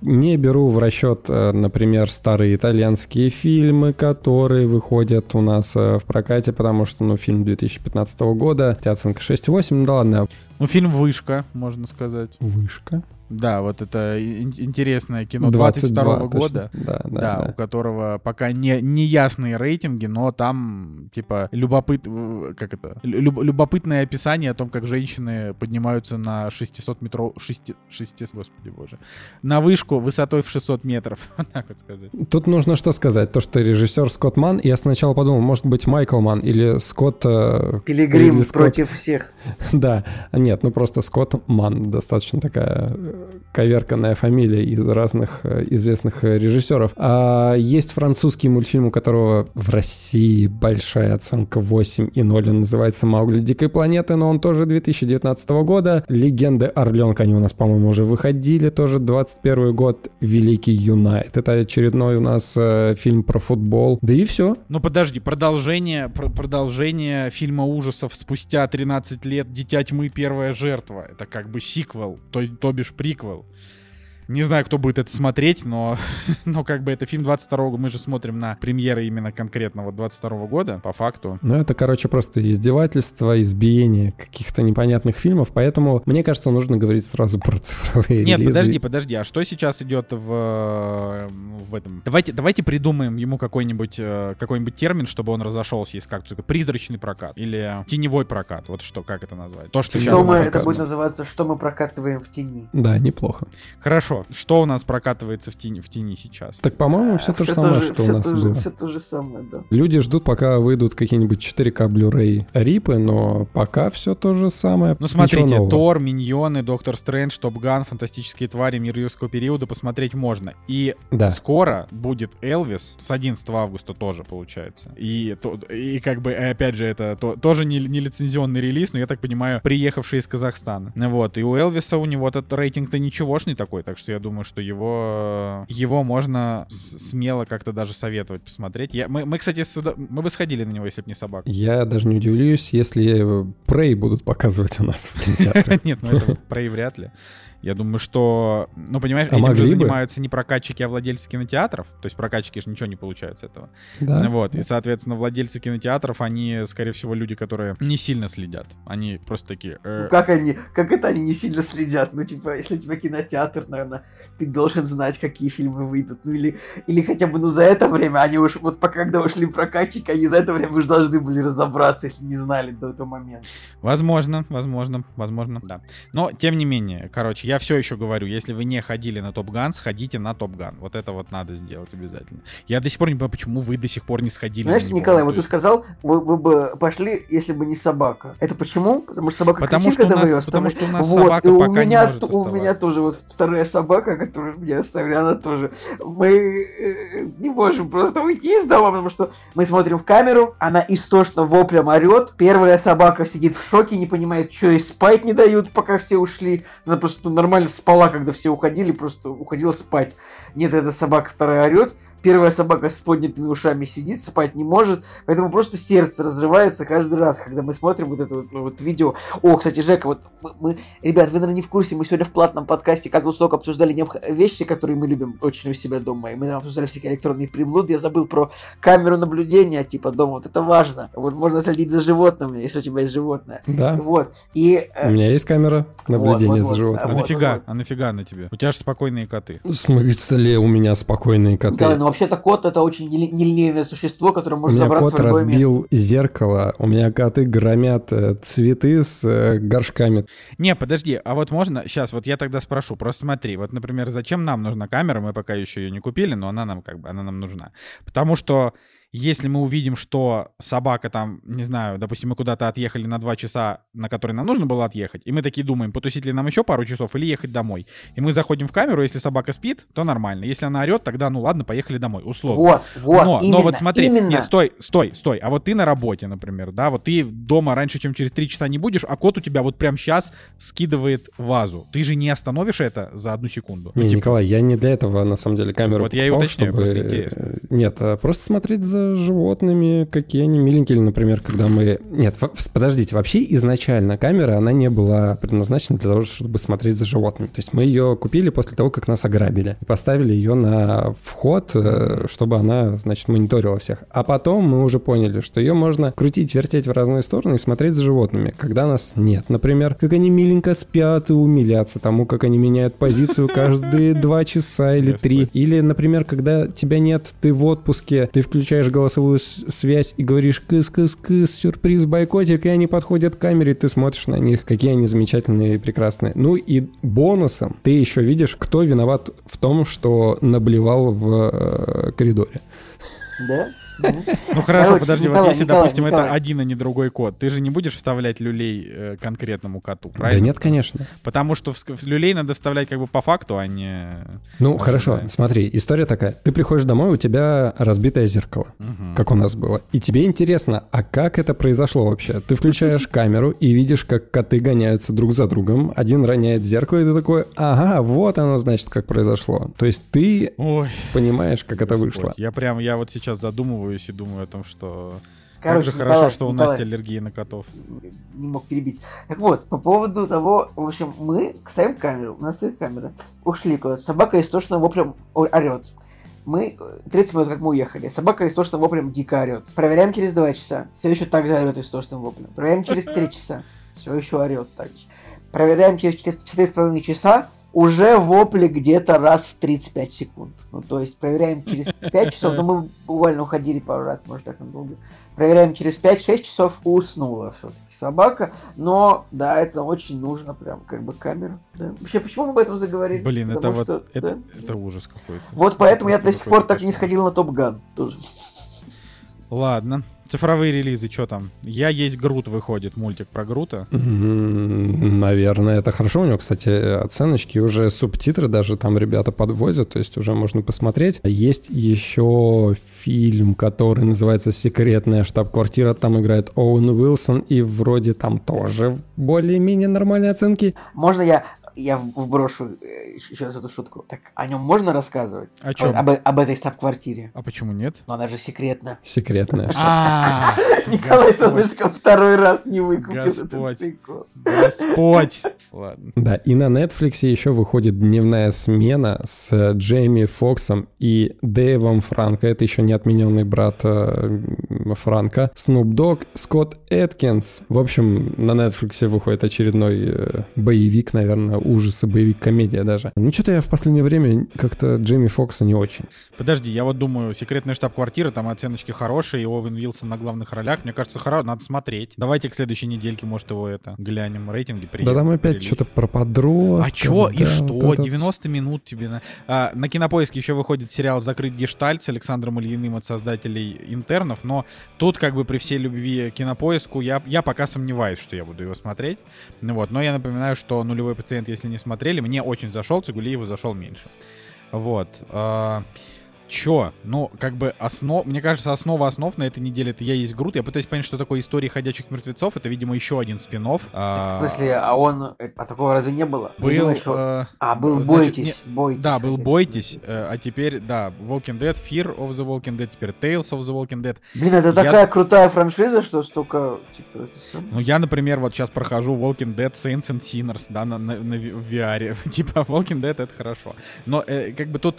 Не беру в расчет, э, например, старые итальянские фильмы, которые выходят у нас э, в прокате, потому что, ну, фильм 2015 года, оценка 6.8, ну да ладно, Ну, фильм «Вышка», можно сказать. вышка. Да, вот это ин- интересное кино 22 22 года. точно. Да, да, Да, да. у которого пока не, не ясные рейтинги, но там, типа, любопыт... Как это? Люб- любопытное описание о том, как женщины поднимаются на 600 метров... 6... 600, господи боже. На вышку высотой в 600 метров. Так вот сказать. Тут нужно что сказать, то, что режиссер Скотт Ман, я сначала подумал, может быть, Майкл Ман или Скотт... э, Пилигрим Ридли Скотт. против всех. Да, нет, ну просто Скотт Ман, достаточно такая э, коверканная фамилия из разных э, известных э, режиссеров. А есть французский мультфильм, у которого в России большая оценка 8 и 0, он называется «Маугли дикой планеты», но он тоже 2019 года. «Легенды Орленка», они у нас, по-моему, уже выходили, тоже 21 год, «Великий Юнайт». Это очередной у нас э, фильм про футбол. Да и все. Ну подожди, продолжение, пр- продолжение фильма ужасов спустя 13 лет «Дитя тьмы. Первая жертва». Это как бы сиквел, то, то бишь приквел. Не знаю, кто будет это смотреть, но, но как бы это фильм 22 мы же смотрим на премьеры именно конкретно вот 22 года, по факту. Ну, это, короче, просто издевательство, избиение каких-то непонятных фильмов, поэтому, мне кажется, нужно говорить сразу про цифровые Нет, релизы. подожди, подожди, а что сейчас идет в, э, в этом? Давайте, давайте придумаем ему какой-нибудь э, какой-нибудь термин, чтобы он разошелся из как призрачный прокат или теневой прокат. Вот что, как это назвать? То, что Сейчас сейчас Что мы, это будет называться, что мы прокатываем в тени. Да, неплохо. Хорошо. Что у нас прокатывается в тени, в тени сейчас? Так, по-моему, все то же самое, что у нас было. Все то же самое, да. Люди ждут, пока выйдут какие-нибудь 4К Blu-ray рипы, но пока все то же самое. Ну смотрите. Тор, Миньоны, Доктор Стрэндж, Топ Ган, Фантастические твари, Мир юрского периода посмотреть можно. И Да. скоро будет Элвис, с 11 августа тоже получается. И, то- и как бы, опять же, это то- тоже не, не лицензионный релиз, но я так понимаю, приехавший из Казахстана. Вот, и у Элвиса у него этот рейтинг-то ничегошный такой, так что я думаю, что его, его можно смело как-то даже советовать посмотреть. Я, мы, мы, кстати, сюда, мы бы сходили на него, если бы не собака. Я даже не удивлюсь, если э, Prey будут показывать у нас в кинотеатре. Нет, ну это и вряд ли. Я думаю, что, ну, понимаешь, А этим же могли бы? занимаются не прокатчики, а владельцы кинотеатров. То есть прокатчики же ничего не получают с этого. Да. Вот, и, соответственно, владельцы кинотеатров, они, скорее всего, люди, которые не сильно следят. Они просто такие... э, Ну, как они, как это они не сильно следят? Ну, типа, если у тебя кинотеатр, наверное, ты должен знать, какие фильмы выйдут. Ну, или, или хотя бы, ну, за это время, они уж, вот пока, когда ушли прокатчики, они за это время уже должны были разобраться, если не знали до этого момента. Возможно, возможно, возможно, да. Но, тем не менее, короче, я все еще говорю, если вы не ходили на Топ Ган, сходите на Топ Ган. Вот это вот надо сделать обязательно. Я до сих пор не понимаю, почему вы до сих пор не сходили Знаешь. Николай, вот ты сказал, вы, вы бы пошли, если бы не собака. Это почему? Потому что собака Потому кричит, что у когда вы нас- ее потому что у нас вот, собака и у пока не меня, может т- У меня тоже вот вторая собака, которую меня оставили, она тоже. Мы э, не можем просто уйти из дома, потому что мы смотрим в камеру, она истошно воплем орет. Первая собака сидит в шоке, не понимает, что ей спать не дают, пока все ушли. Она просто нормально спала, когда все уходили, просто уходила спать. Нет, эта собака вторая орет. Первая собака с поднятыми ушами сидит, спать не может, поэтому просто сердце разрывается каждый раз, когда мы смотрим вот это вот, ну, вот видео. О, кстати, Жека, вот мы, мы- ребят, вы, наверное, не в курсе, мы сегодня в платном подкасте как столько обсуждали необх- вещи, которые мы любим очень у себя дома, и мы там обсуждали всякие электронные приблуды, я забыл про камеру наблюдения, типа, дома, вот это важно. Вот можно следить за животными, если у тебя есть животное. Да. Вот, и... э, У меня есть камера наблюдения вот, вот. за животным. А Вот, нафига? вот, А нафига на тебе? У тебя же спокойные коты. В смысле, у меня спокойные коты. Николай, ну вообще-то кот это очень нели- нелинейное существо, которое У может меня забраться кот в любое место. разбил зеркало, у меня коты громят э, цветы с э, горшками. Не, подожди, а вот можно... Сейчас, вот я тогда спрошу. Просто смотри, вот, например, зачем нам нужна камера? Мы пока еще ее не купили, но она нам как бы, она нам нужна. Потому что если мы увидим, что собака там, не знаю, допустим, мы куда-то отъехали на два часа, на которые нам нужно было отъехать, и мы такие думаем, потусить ли нам еще пару часов или ехать домой. И мы заходим в камеру, если собака спит, то нормально. Если она орет, тогда, ну ладно, поехали домой, условно. Вот, вот, но, именно, но вот смотри, именно. нет, стой, стой, стой. А вот ты на работе, например, да, вот ты дома раньше, чем через три часа не будешь, а кот у тебя вот прям сейчас скидывает вазу. Ты же не остановишь это за одну секунду. Не, Ну, типа, Николай, я не для этого на самом деле камеру Вот я и покупал, уточняю, чтобы- просто интересно. э, Нет, а просто смотреть за животными, какие они миленькие, или, например, когда мы... Нет, подождите, вообще изначально камера, она не была предназначена для того, чтобы смотреть за животными. То есть мы ее купили после того, как нас ограбили, и поставили ее на вход, э, чтобы она, значит, мониторила всех. А потом мы уже поняли, что ее можно крутить, вертеть в разные стороны и смотреть за животными, когда нас нет. Например, как они миленько спят и умиляться тому, как они меняют позицию каждые два часа или три. Или, например, когда тебя нет, ты в отпуске, ты включаешь голосовую с- связь и говоришь «кыс-кыс-кыс, сюрприз, бойкотик», и они подходят к камере, ты смотришь на них, какие они замечательные и прекрасные. Ну и бонусом ты еще видишь, кто виноват в том, что наблевал в э, коридоре. Да? Ну хорошо, подожди, вот если, допустим, это один, а не другой кот, ты же не будешь вставлять люлей э, конкретному коту, Да правильно? нет, конечно. Потому что в, люлей надо вставлять как бы по факту, а не... Ну, хорошо, да. смотри, история такая. Ты приходишь домой, у тебя разбитое зеркало, как у нас было. И тебе интересно, а как это произошло вообще? Ты включаешь камеру и видишь, как коты гоняются друг за другом. Один роняет зеркало, и ты такой, ага, вот оно, значит, как произошло. То есть ты понимаешь, как это вышло. Я прям, я вот сейчас задумываюсь и думаю о том, что... Короче, как же хорошо, Николай, что у Николай, Насти аллергия на котов. не мог перебить. Так вот, по поводу того, в общем, мы ставим камеру, у нас стоит камера, ушли куда-то, собака истошно воплем орет. Мы, э, 30 минут, как мы уехали, собака истошно воплем дико орет. Проверяем через 2 часа, все еще так же орет истошным воплем. Проверяем через 3 часа, все еще орет так же. Проверяем через 4,5 часа, уже вопли где-то раз в 35 секунд. Ну, то есть проверяем через 5 часов, но мы буквально уходили пару раз, может, так надолго. Проверяем через 5-6 часов, уснула все-таки собака. Но, да, это очень нужно, прям, как бы, камера. Да. Вообще, почему мы об этом заговорили? Блин, это Потому вот... что, это, да. это ужас какой-то. Вот поэтому я Просто до сих пор так не кошмар. сходил на Топ Ган. Тоже. Ладно. Цифровые релизы, что там? Я есть Грут выходит, мультик про Грута. Наверное, это хорошо. У него, кстати, оценочки, уже субтитры даже там ребята подвозят, то есть уже можно посмотреть. Есть еще фильм, который называется «Секретная штаб-квартира». Там играет Оуэн Уилсон, и вроде там тоже более-менее нормальные оценки. Можно я я вброшу э, еще раз эту шутку. Так о нем можно рассказывать? О чем? Об, об этой штаб-квартире. А почему нет? Но она же секретна. Секретная. А, Николай. Солнышко второй раз не выкупил Господь. Господь. Ладно. Да, и на Netflix еще выходит дневная смена с э, Джейми Фоксом и Дэйвом Франко. Это еще не отмененный брат э, Франка. Snoop Dogg, Скотт Эткинс. В общем, на Netflix выходит очередной э, боевик, наверное, ужасы, боевик-комедия даже. Ну, что-то я в последнее время как-то Джейми Фокса не очень. Подожди, я вот думаю, секретная штаб-квартира, там оценочки хорошие, и Оуэн Вилсон на главных ролях. Мне кажется, хоро... надо смотреть. Давайте к следующей недельке, может, его это глянем, рейтинги Да приедем. там опять что-то про подростков. А чё, и да, что? вот это 90 минут тебе на... А, на Кинопоиске еще выходит сериал «Закрыть гештальт» с Александром Ильиным от создателей «Интернов», но тут как бы при всей любви к Кинопоиску я, я пока сомневаюсь, что я буду его смотреть. Ну вот, но я напоминаю, что «Нулевой пациент», если не смотрели, мне очень зашел, Цигулиеву зашел меньше. Вот. А, Чё? Ну, как бы основ... Мне кажется, основа основ на этой неделе это «Я есть Грут». Я пытаюсь понять, что такое «Истории ходячих мертвецов». Это, видимо, еще один спин В смысле, а он... э, А такого разве не было? Был... Еще- э, А, был значит, «Бойтесь», «Бойтесь». Да, был. «Бойтесь», э, а теперь, да, Walking Dead, Fear of the Walking Dead, теперь Tales of the Walking Dead. Блин, это Я- такая крутая франшиза, что столько... Типа, это сам- Ну, я, например, вот сейчас прохожу Walking Dead Saints and Sinners, да, на, на, на VR. типа, Walking Dead — это хорошо. Но, э, как бы тут...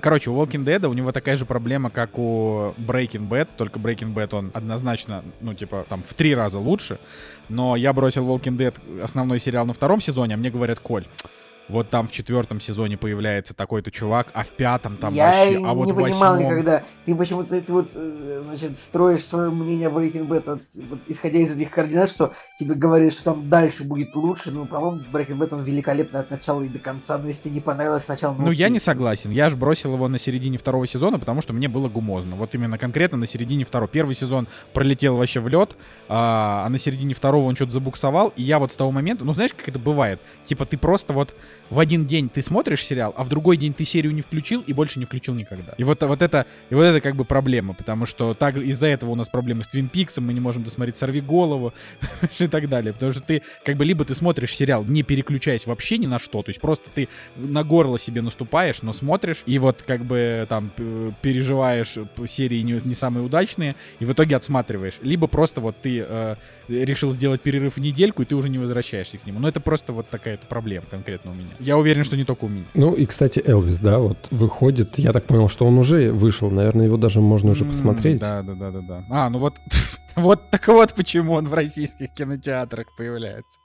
Короче, у Walking Dead у него такая же проблема, как у Breaking Bad, только Breaking Bad, он однозначно, ну, типа, там, в три раза лучше. Но я бросил Walking Dead, основной сериал на втором сезоне, а мне говорят, Коль, вот там в четвертом сезоне появляется такой-то чувак, а в пятом там я вообще, не а вот в понимал восьмом... никогда. Ты почему-то ты вот, э, значит, строишь свое мнение о Breaking Bad, от- вот, исходя из этих координат, что тебе говорят, что там дальше будет лучше. Ну, по-моему, Breaking Bad, он великолепный от начала и до конца. Но если тебе не понравилось сначала... Ну, я окей. не согласен. Я же бросил его на середине второго сезона, потому что мне было гумозно. Вот именно конкретно на середине второго. Первый сезон пролетел вообще в лед, а, а на середине второго он что-то забуксовал. И я вот с того момента, ну знаешь, как это бывает? Типа ты просто вот в один день ты смотришь сериал, а в другой день ты серию не включил и больше не включил никогда. И вот, вот это, и вот это как бы проблема, потому что так из-за этого у нас проблемы с Твин Пиксом, мы не можем досмотреть «Сорви голову» и так далее. Потому что ты, как бы, либо ты смотришь сериал, не переключаясь вообще ни на что, то есть просто ты на горло себе наступаешь, но смотришь, и вот как бы там п- переживаешь серии не, не самые удачные, и в итоге отсматриваешь. Либо просто вот ты э, решил сделать перерыв в недельку, и ты уже не возвращаешься к нему. Но это просто вот такая-то проблема конкретно у меня. Я уверен, что не только у меня. Ну и, кстати, Элвис, да, вот выходит. Я так понял, что он уже вышел. Наверное, его даже можно уже посмотреть. Да, да, да, да, да. А, ну вот, вот так вот почему он в российских кинотеатрах появляется.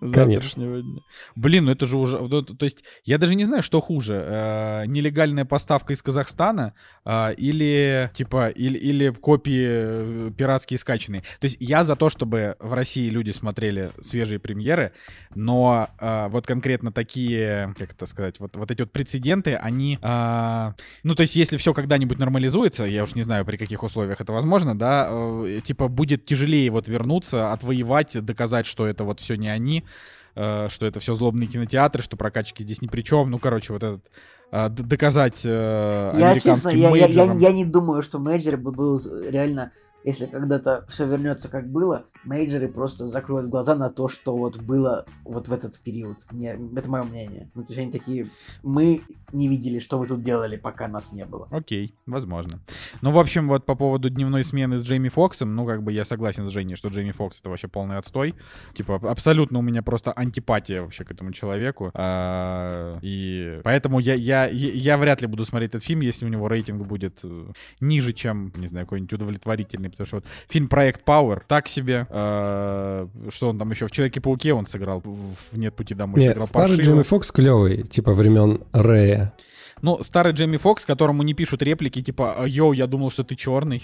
с завтрашнего дня. Блин, ну это же уже, ну, то есть я даже не знаю, что хуже, э, нелегальная поставка из Казахстана э, или типа или или копии э, пиратские скачанные. То есть я за то, чтобы в России люди смотрели свежие премьеры, но э, вот конкретно такие, как это сказать, вот вот эти вот прецеденты, они а, ну, то есть, если все когда-нибудь нормализуется, я уж не знаю, при каких условиях это возможно, да, э, типа, будет тяжелее вот вернуться, отвоевать, доказать, что это вот все не они, э, что это все злобные кинотеатры, что прокачки здесь ни при чем. Ну, короче, вот этот э, доказать э, Я, честно, я, я, я, я не думаю, что мейджоры бу- будут реально, если когда-то все вернется как было, мейджоры просто закроют глаза на то, что вот было вот в этот период. Мне, это мое мнение. Ну, то есть они такие, мы не видели, что вы тут делали, пока нас не было. Окей, возможно. Ну, в общем, вот по поводу дневной смены с Джейми Фоксом, ну, как бы я согласен с Женей, что Джейми Фокс это вообще полный отстой. Типа, абсолютно у меня просто антипатия вообще к этому человеку. А, И поэтому я, я, я, я вряд ли буду смотреть этот фильм, если у него рейтинг будет э, ниже, чем, не знаю, какой-нибудь удовлетворительный. Потому что вот фильм «Проект Пауэр» так себе. А, Что он там еще? В «Человеке-пауке» он сыграл, в «Нет пути домой» Нет, сыграл старый паршиво. Джимми Фокс клевый, типа времен Рэя. Ну, старый Джейми Фокс, которому не пишут реплики, типа, «Йоу, я думал, что ты черный».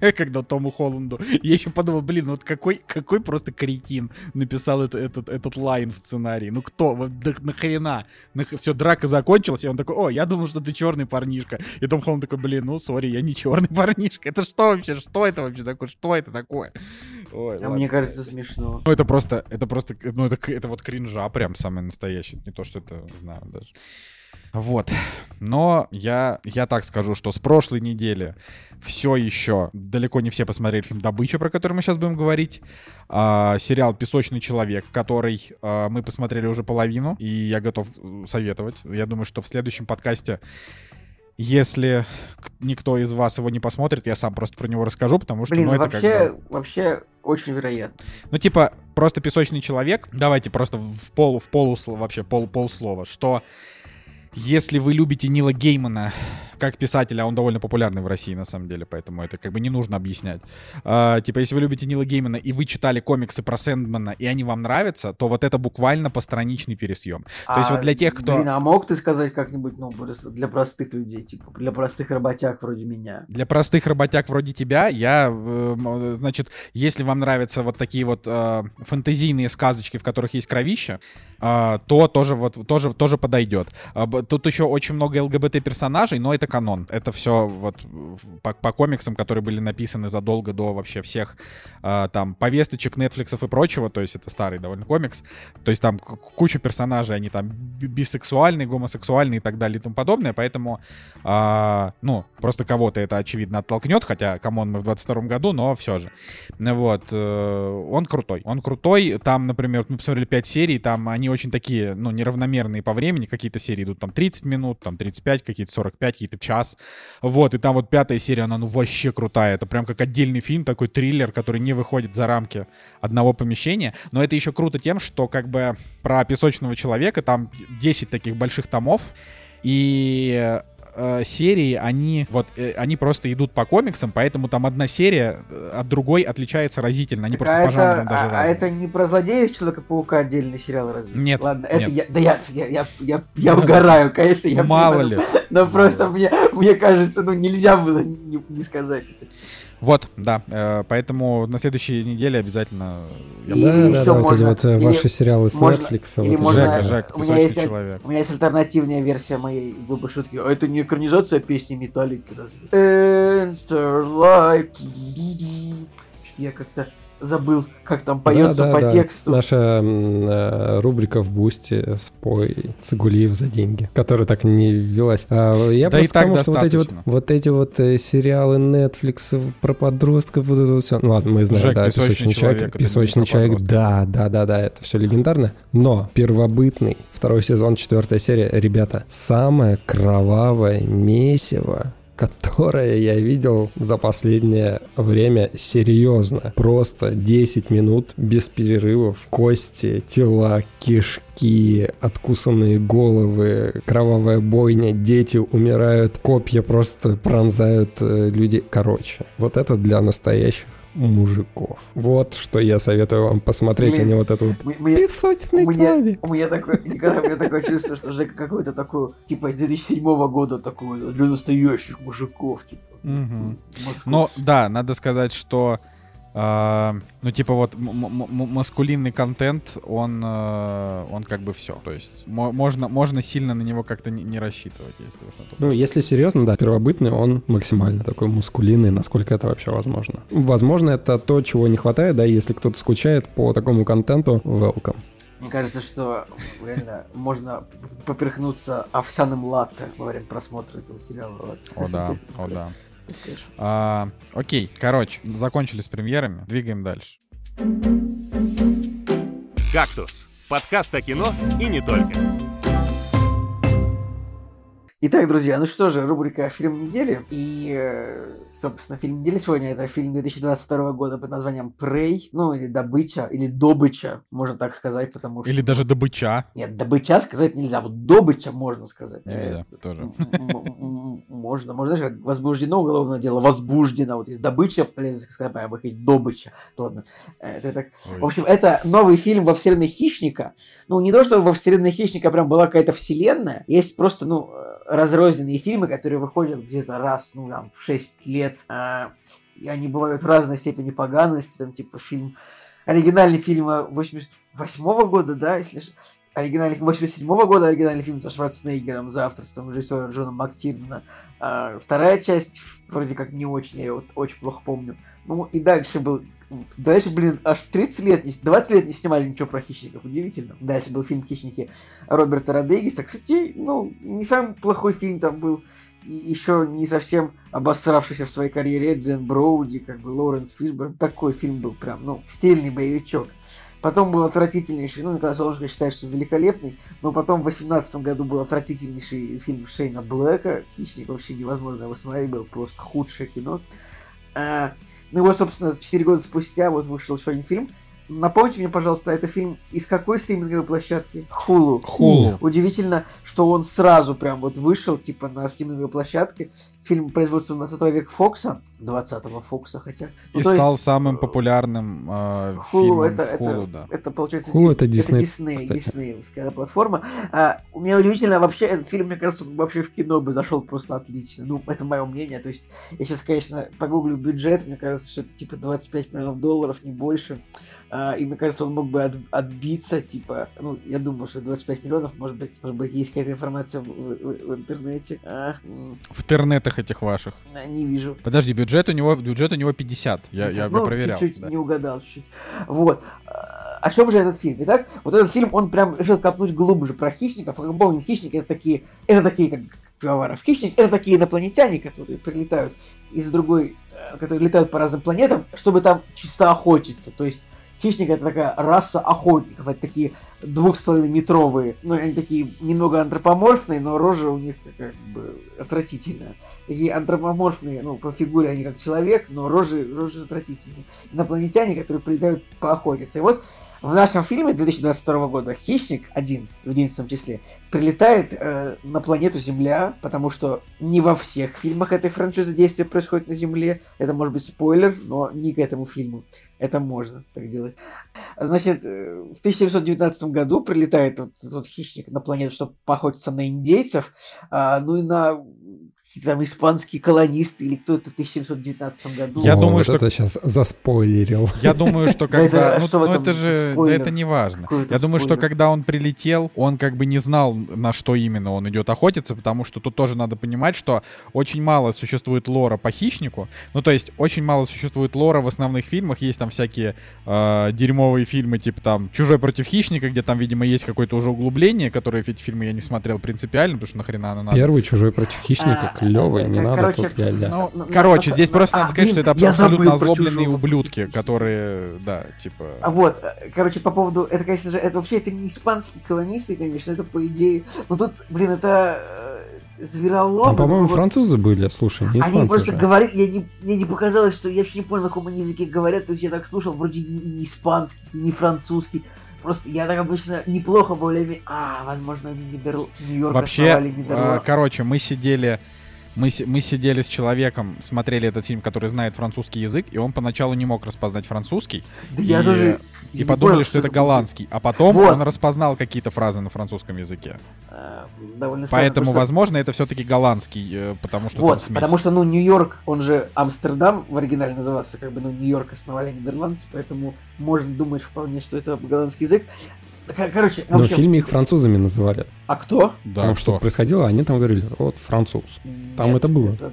Когда Тому Холланду. Я еще подумал, блин, ну вот какой, какой просто кретин написал это- этот, этот лайн в сценарии. Ну кто? Вот да нахрена? все, драка закончилась, и он такой, о, я думал, что ты черный парнишка. И Том Холланд такой, блин, ну, сори, я не черный парнишка. Это что вообще? Что это вообще такое? Что это такое? Ой, А ладно. мне кажется, смешно. Ну, это просто, это просто, ну, это, это вот кринжа прям самый настоящий. Это не то, что это, знаю даже. Вот. Но я, я так скажу, что с прошлой недели все еще далеко не все посмотрели фильм «Добыча», про который мы сейчас будем говорить. А, сериал «Песочный человек», который а, мы посмотрели уже половину, и я готов э, советовать. Я думаю, что в следующем подкасте если никто из вас его не посмотрит, я сам просто про него расскажу, потому что, Блин, ну, это как вообще, бы... вообще очень вероятно. Ну, типа, просто песочный человек. Давайте просто в полу, в полуслова, вообще пол, полслова, что если вы любите Нила Геймана как писателя, а он довольно популярный в России, на самом деле, поэтому это как бы не нужно объяснять. А, типа, если вы любите Нила Геймана и вы читали комиксы про Сэндмана, и они вам нравятся, то вот это буквально постраничный пересъем. То есть вот для тех, кто... Блин, а мог ты сказать как-нибудь, ну, для простых людей, типа, для простых работяг вроде меня? Для простых работяг вроде тебя, я, э, м, значит, если вам нравятся вот такие вот э, фэнтезийные сказочки, в которых есть кровища, э, то тоже вот тоже тоже подойдет. А, Тут еще очень много ЛГБТ персонажей, но это канон. Это все вот по, по комиксам, которые были написаны задолго до вообще всех э, там повесточек, Netflix и прочего. То есть это старый довольно комикс. То есть там куча персонажей, они там би- бисексуальные, гомосексуальные и так далее и тому подобное. Поэтому, а, ну, просто кого-то это, очевидно, оттолкнет, хотя, come on, мы в 22 году, но все же. Вот. э, Он крутой. Он крутой. Там, например, мы посмотрели 5 серий, там они очень такие, ну, неравномерные по времени. Какие-то серии идут там 30 минут, там 35, какие-то 45, какие-то час. Вот. И там вот пятая серия, она, ну, вообще крутая. Это прям как отдельный фильм, такой триллер, который не выходит за рамки одного помещения. Но это еще круто тем, что как бы про песочного человека там 10 таких больших томов. И э, серии, они вот, э, они просто идут по комиксам, поэтому там одна серия э, от другой отличается разительно. Они Так, просто а, по жанрам это, даже а, а это не про злодеев Человека-паука отдельный сериал разве? Нет, Ладно, это нет. я, да я, я, я, я, я угораю, конечно, я Мало понимаю, ли. Но просто мне, мне кажется, ну нельзя было не, не сказать это. Вот, да. э, поэтому на следующей неделе обязательно... я И Да, да, да, вот эти можно- вот э, или ваши сериалы с можно- Netflix. или вот можно- Жека. Жека, у меня есть- человек. У меня есть альтернативная версия моей глупой шутки. А это не экранизация песни Металлики, разве? Enter light. Что-то Я как-то забыл, как там поется Да, да, по да. тексту. Наша э, рубрика в Бусти «Спой Цигулиев за деньги», которая так не велась. А, я Да просто так к тому, что вот эти вот, вот эти вот э, сериалы Netflix про подростков, вот это вот все. Ну ладно, мы знаем, Жек, да, «Песочный «Песочный человек» человек», «Песочный человек», да, да, да, да, это все легендарно. Но первобытный, второй сезон, четвертая серия, ребята, самое кровавое месиво которое я видел за последнее время серьезно. Просто 10 минут без перерывов. Кости, тела, кишки, откусанные головы, кровавая бойня, дети умирают, копья просто пронзают э, людей. Короче, вот это для настоящих мужиков. Вот что я советую вам посмотреть, а Блин, не вот это вот мы- песочный у меня, человек. у меня такое, никогда у меня такое чувство, что Жека какой-то такой, типа, из 2007 года такой, для настоящих мужиков, типа. Московский. Но да, надо сказать, что а, ну типа вот маскулинный контент, он э, он как бы все. То есть мо- можно можно сильно на него как-то не, не рассчитывать, если уж на то. Ну, если серьезно, да, первобытный, он максимально такой мускулинный, насколько это вообще возможно. Возможно, это то, чего не хватает, да, если кто-то скучает по такому контенту, welcome. Мне кажется, что реально можно поперхнуться овсяным латте во время просмотра этого сериала. О да, о да. А, окей, короче, закончили с премьерами, двигаем дальше. «Кактус» — подкаст о кино и не только. Итак, друзья, ну что же, рубрика «Фильм недели». И, э, собственно, фильм недели сегодня это фильм 2022 года под названием «Прей», ну, или «Добыча», или «Добыча», можно так сказать, потому что... Или даже добыча. Нет, «Добыча» сказать нельзя, вот «Добыча» можно сказать. Нельзя, Э, тоже. Можно, можно, знаешь, как возбуждено уголовное дело, возбуждено, вот есть добыча, полезно сказать, а вот есть добыча. Ладно, э, это так Ой. в общем, это новый фильм во вселенной Хищника. Ну, не то, что во вселенной Хищника прям была какая-то вселенная. Есть просто, ну, разрозненные фильмы, которые выходят где-то раз, ну, там, в 6 лет. А, и они бывают в разной степени поганости. Там, типа, фильм... Оригинальный фильм 88 года, да, если... Оригинальный 87 года оригинальный фильм со Шварценеггером за авторством режиссера Джона Мактирна. А, вторая часть вроде как не очень, я вот очень плохо помню. Ну и дальше был... Дальше, блин, аж 30 лет, не с- 20 лет не снимали ничего про хищников, удивительно. Дальше был фильм «Хищники» Роберта Родригеса. Кстати, ну, не самый плохой фильм там был. И еще не совсем обосравшийся в своей карьере Эдриан Броуди, как бы Лоуренс Фишберн. Такой фильм был прям, ну, стильный боевичок. Потом был отвратительнейший, ну, Николай Солнышко считает, что великолепный, но потом в 2018 году был отвратительнейший фильм Шейна Блэка. «Хищник» вообще невозможно его смотреть, был просто худшее кино. А, ну и вот, собственно, 4 года спустя вот вышел еще один фильм. Напомните мне, пожалуйста, это фильм из какой стриминговой площадки? Хулу. Хулу. Удивительно, что он сразу прям вот вышел, типа, на стриминговой площадке. Фильм производства 20 века Фокса. 20-го Фокса, хотя. Ну, И стал есть, самым популярным э, Хулу фильмом это, в Hulu, это, да. это получается Hulu это Disney, Дисней, кстати. диснеевская платформа. А, у меня удивительно вообще этот фильм, мне кажется, он вообще в кино бы зашел просто отлично. Ну, это мое мнение. То есть, я сейчас, конечно, погуглю бюджет, мне кажется, что это типа 25 миллионов долларов, не больше. А, и мне кажется, он мог бы от- отбиться, типа, ну, я думаю, что 25 миллионов, может быть, может быть, есть какая-то информация в, в- в интернете. А, В интернетах этих ваших. а, не вижу. Подожди, бюджет у него, бюджет у него 50. Я, я, я ну, проверял. чуть-чуть да. не угадал, чуть-чуть. Вот. А, О чем же этот фильм? Итак, вот этот фильм, он прям решил копнуть глубже про хищников. А Как мы помним, хищники это такие, это такие, как пивоваров. Хищник это такие инопланетяне, которые прилетают из другой, э, которые летают по разным планетам, чтобы там чисто охотиться. То есть Хищник это такая раса охотников, это такие двух с половиной метровые, ну они такие немного антропоморфные, но рожа у них как бы отвратительная. Такие антропоморфные, ну по фигуре они как человек, но рожи, рожи отвратительные. Инопланетяне, которые прилетают поохотиться. И вот в нашем фильме 2022 года Хищник один в 11 числе прилетает э, на планету Земля, потому что не во всех фильмах этой франшизы действие происходит на Земле. Это может быть спойлер, но не к этому фильму. Это можно так делать. Значит, э, в 1919 году прилетает вот этот хищник на планету, чтобы поохотиться на индейцев, а, ну и на там испанские колонисты или кто-то в 1719 году. Я О, думаю, вот что- это сейчас заспойлерил. Я думаю, что когда... Ну, ну, это же... Да это не важно. Я думаю, что когда он прилетел, он как бы не знал, на что именно он идет охотиться, потому что тут тоже надо понимать, что очень мало существует лора по хищнику. Ну, то есть, очень мало существует лора в основных фильмах. Есть там всякие э, дерьмовые фильмы, типа там «Чужой против хищника», где там, видимо, есть какое-то уже углубление, которое эти фильмы я не смотрел принципиально, потому что нахрена оно надо. Первый чужой против хищника А, клевый, не надо короче, тут ля-ля. Ну, На- на- короче, на- здесь на- просто а, надо сказать, что это я абсолютно озлобленные ублюдки, которые, да, типа... А Вот, короче, по поводу, это, конечно же, это вообще это не испанские колонисты, конечно, это по идее, но тут, блин, это э, звероловы. Там, по-моему, вот французы были, слушай, не Они просто же. говорят, я не, мне не показалось, что я вообще не понял, на каком они языке говорят, то есть я так слушал, вроде и, и не испанский, и не французский, просто я так обычно неплохо более а, возможно, они Нидер... Нью-Йорк Вообще, основали э, Нидерланд. короче, мы сидели, мы, мы сидели с человеком, смотрели этот фильм, который знает французский язык, и он поначалу не мог распознать французский, Да я и- тоже... и не подумали, понял, что это голландский, а потом Вот. он распознал какие-то фразы на французском языке. э, довольно странно, Поэтому, что- возможно, это все-таки голландский, э, потому что Вот, потому что, ну, Нью-Йорк, он же Амстердам в оригинале назывался, как бы, ну, Нью-Йорк основали нидерландцы, поэтому можно думать вполне, что это голландский язык. Кор- Короче, в Но в общем, фильме их французами называли. а кто? Да, Там что? что-то происходило, они там говорили, вот француз. Там Нет, это было. это-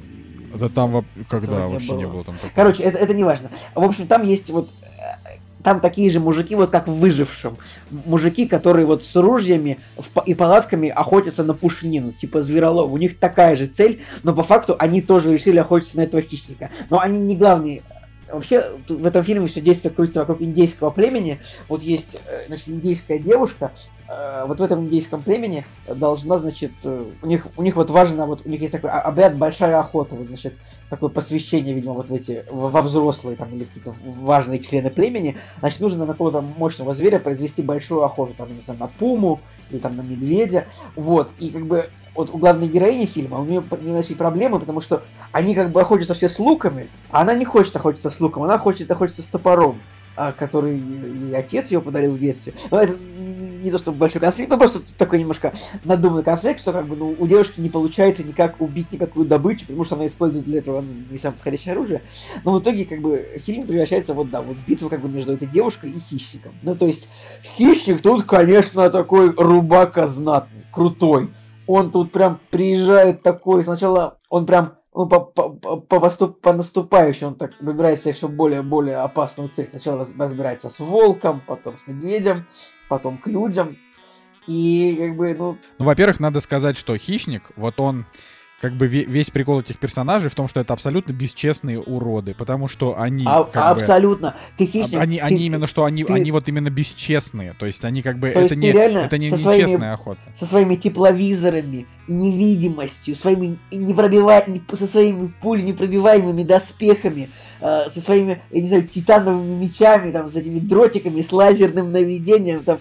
Это там когда Этого не вообще не было. было там такого. Короче, это, это не важно. В общем, там есть вот э, там такие же мужики, вот как в выжившем. Мужики, которые вот с ружьями и палатками охотятся на пушнину, типа зверолов. У них такая же цель, но по факту они тоже решили охотиться на этого хищника. Но они не главные. Вообще, в этом фильме все действие крутится вокруг индейского племени. Вот есть, э, значит, индейская девушка. э, Вот в этом индейском племени должна, значит, э, у них, у них вот важно, вот у них есть такой обряд большая охота, вот, значит, такое посвящение, видимо, вот в эти, в- во взрослые там или какие-то важные члены племени, значит, нужно на какого-то мощного зверя произвести большую охоту, там, не знаю, на пуму или там на медведя, вот, и как бы вот у главной героини фильма у нее начали проблемы, потому что они как бы охотятся все с луками, а она не хочет охотиться с луком, она хочет охотиться с топором, а, который и отец ее подарил в детстве. Но это не, не- не то чтобы большой конфликт, но просто такой немножко надуманный конфликт, что как бы ну, у девушки не получается никак убить никакую добычу, потому что она использует для этого ну, не самое подходящее оружие. Но в итоге как бы фильм превращается вот да, вот в битву как бы между этой девушкой и хищником. Ну то есть хищник тут, конечно, такой рубака знатный, крутой. Он тут прям приезжает такой, сначала он прям ну, по, по, по, по, поступ- по наступающей он так выбирает себе все более более опасную цель. Сначала раз- разбирается с волком, потом с медведем, потом к людям. И как бы, ну, Ну, во-первых, надо сказать, что хищник, вот он как бы ве- весь прикол этих персонажей в том, что это абсолютно бесчестные уроды, потому что они а- как бы, абсолютно. Ты хищник. они, ты- они именно что они, ты- они вот именно бесчестные, то есть они как бы То это не ты это не нечестная своими- охота. со своими тепловизорами, невидимостью, своими непробива... не- со своими пуль непробиваемыми доспехами, э, со своими, я не знаю, титановыми мечами, там, с этими дротиками, с лазерным наведением, там,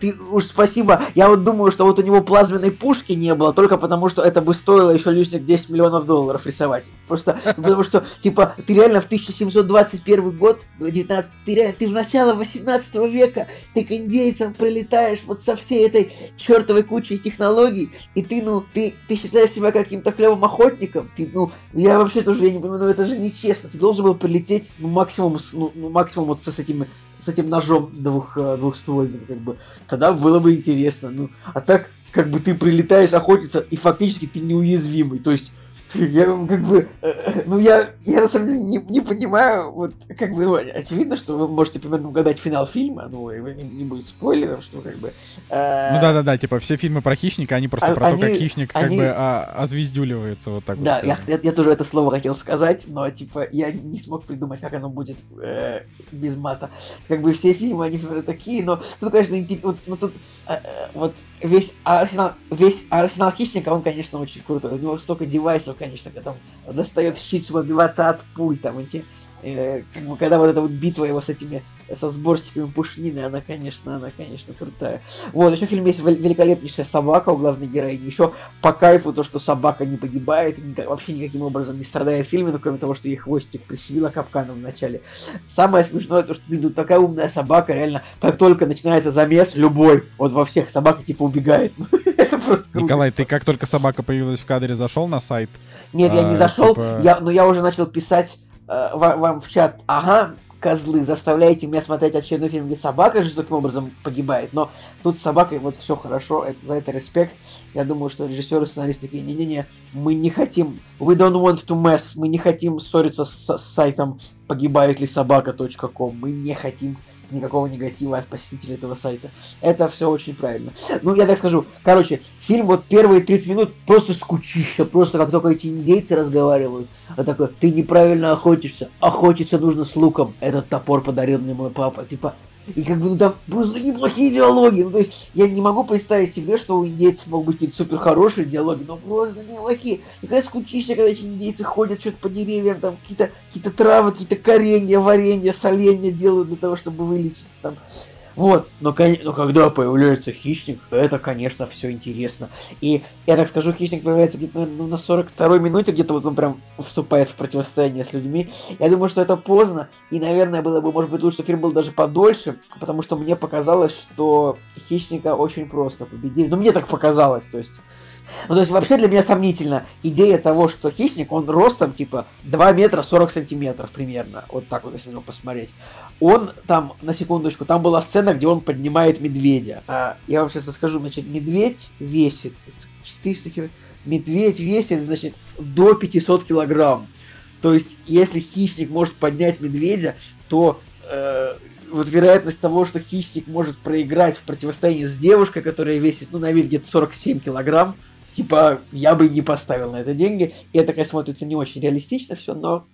ты уж спасибо, я вот думаю, что вот у него плазменной пушки не было, только потому что это бы стоило еще лишних 10 миллионов долларов рисовать. Просто потому что, типа, ты реально в 1721 год, 19, ты реально, ты в начало 18 века, ты к индейцам прилетаешь вот со всей этой чертовой кучей технологий, и ты, ну, ты, ты считаешь себя каким-то клевым охотником, ты, ну, я вообще тоже я не понимаю, ну это же нечестно, ты должен был прилететь, ну, максимум, с, ну, ну, максимум вот со, с этим, с этим ножом двух, э, двухствольным, как бы, тогда было бы интересно, ну, а так, как бы ты прилетаешь охотиться, и фактически ты неуязвимый, то есть я как бы, э, э, ну я, я на самом деле не, не понимаю, вот как бы, ну, очевидно, что вы можете примерно угадать финал фильма, ну, не, не будет спойлеров, что как бы... э, Ну да-да-да, типа все фильмы про хищника, они просто А- про то, как они- хищник как они- бы а, озвездюливается вот так вот. Да, я, скажем. я, я тоже это слово хотел сказать, но типа я не смог придумать, как оно будет э, без мата. Как бы все фильмы, они примерно такие, но тут, конечно, вот, ну, тут э, э, вот весь арсенал, весь арсенал хищника, он, конечно, очень крутой. У него столько девайсов, конечно, когда там достает щит, чтобы отбиваться от пуль, там эти э, как бы, когда вот эта вот битва его с этими, со сборщиками пушнины, она, конечно, она, конечно, крутая. Вот, еще в фильме есть великолепнейшая собака у главной героини. Еще по кайфу то, что собака не погибает, и вообще никаким образом не страдает в фильме, ну, кроме того, что ей хвостик пришибила капканом в начале. Самое смешное, то, что, блин, тут такая умная собака, реально, как только начинается замес, любой, вот во всех собака, типа, убегает. Это просто круто. Николай, ты как только собака появилась в кадре, зашел на сайт? Нет, я не А, зашел, типа- я, но я уже начал писать э, ва- вам в чат, ага, козлы, заставляете меня смотреть очередной фильм, где собака жестоким образом погибает, но тут с собакой вот все хорошо, это, за это респект. Я думаю, что режиссеры сценаристы такие, не-не-не, мы не хотим, we don't want to mess, мы не хотим ссориться с, с сайтом погибает ли собака.ком, мы не хотим никакого негатива от посетителей этого сайта. Это все очень правильно. Ну, я так скажу. Короче, фильм вот первые 30 минут просто скучища. Просто как только эти индейцы разговаривают. А такой, ты неправильно охотишься. Охотиться нужно с луком. Этот топор подарил мне мой папа. Типа, и как бы, ну там просто неплохие диалоги. Ну, то есть, я не могу представить себе, что у индейцев могут быть какие-то супер хорошие диалоги, но просто неплохие. Такая скучища, когда эти индейцы ходят что-то по деревьям, там какие-то какие травы, какие-то коренья, варенья, соленья делают для того, чтобы вылечиться там. Вот, но, но когда появляется хищник, это, конечно, все интересно. И я так скажу, хищник появляется где-то ну, на 42-й минуте, где-то вот он прям вступает в противостояние с людьми. Я думаю, что это поздно, и, наверное, было бы, может быть, лучше, что фильм был даже подольше, потому что мне показалось, что хищника очень просто победили. Ну, мне так показалось, то есть... Ну, то есть, вообще для меня сомнительно идея того, что хищник, он ростом, типа, 2 метра 40 сантиметров примерно. Вот так вот, если на него посмотреть. Он там, на секундочку, там была сцена, где он поднимает медведя. А, я вам сейчас расскажу, значит, медведь весит 400 килограмм. Медведь весит, значит, до 500 килограмм. То есть, если хищник может поднять медведя, то э, вот вероятность того, что хищник может проиграть в противостоянии с девушкой, которая весит, ну, на вид где-то 47 килограмм, типа, я бы не поставил на это деньги. И это, конечно, смотрится не очень реалистично все, но...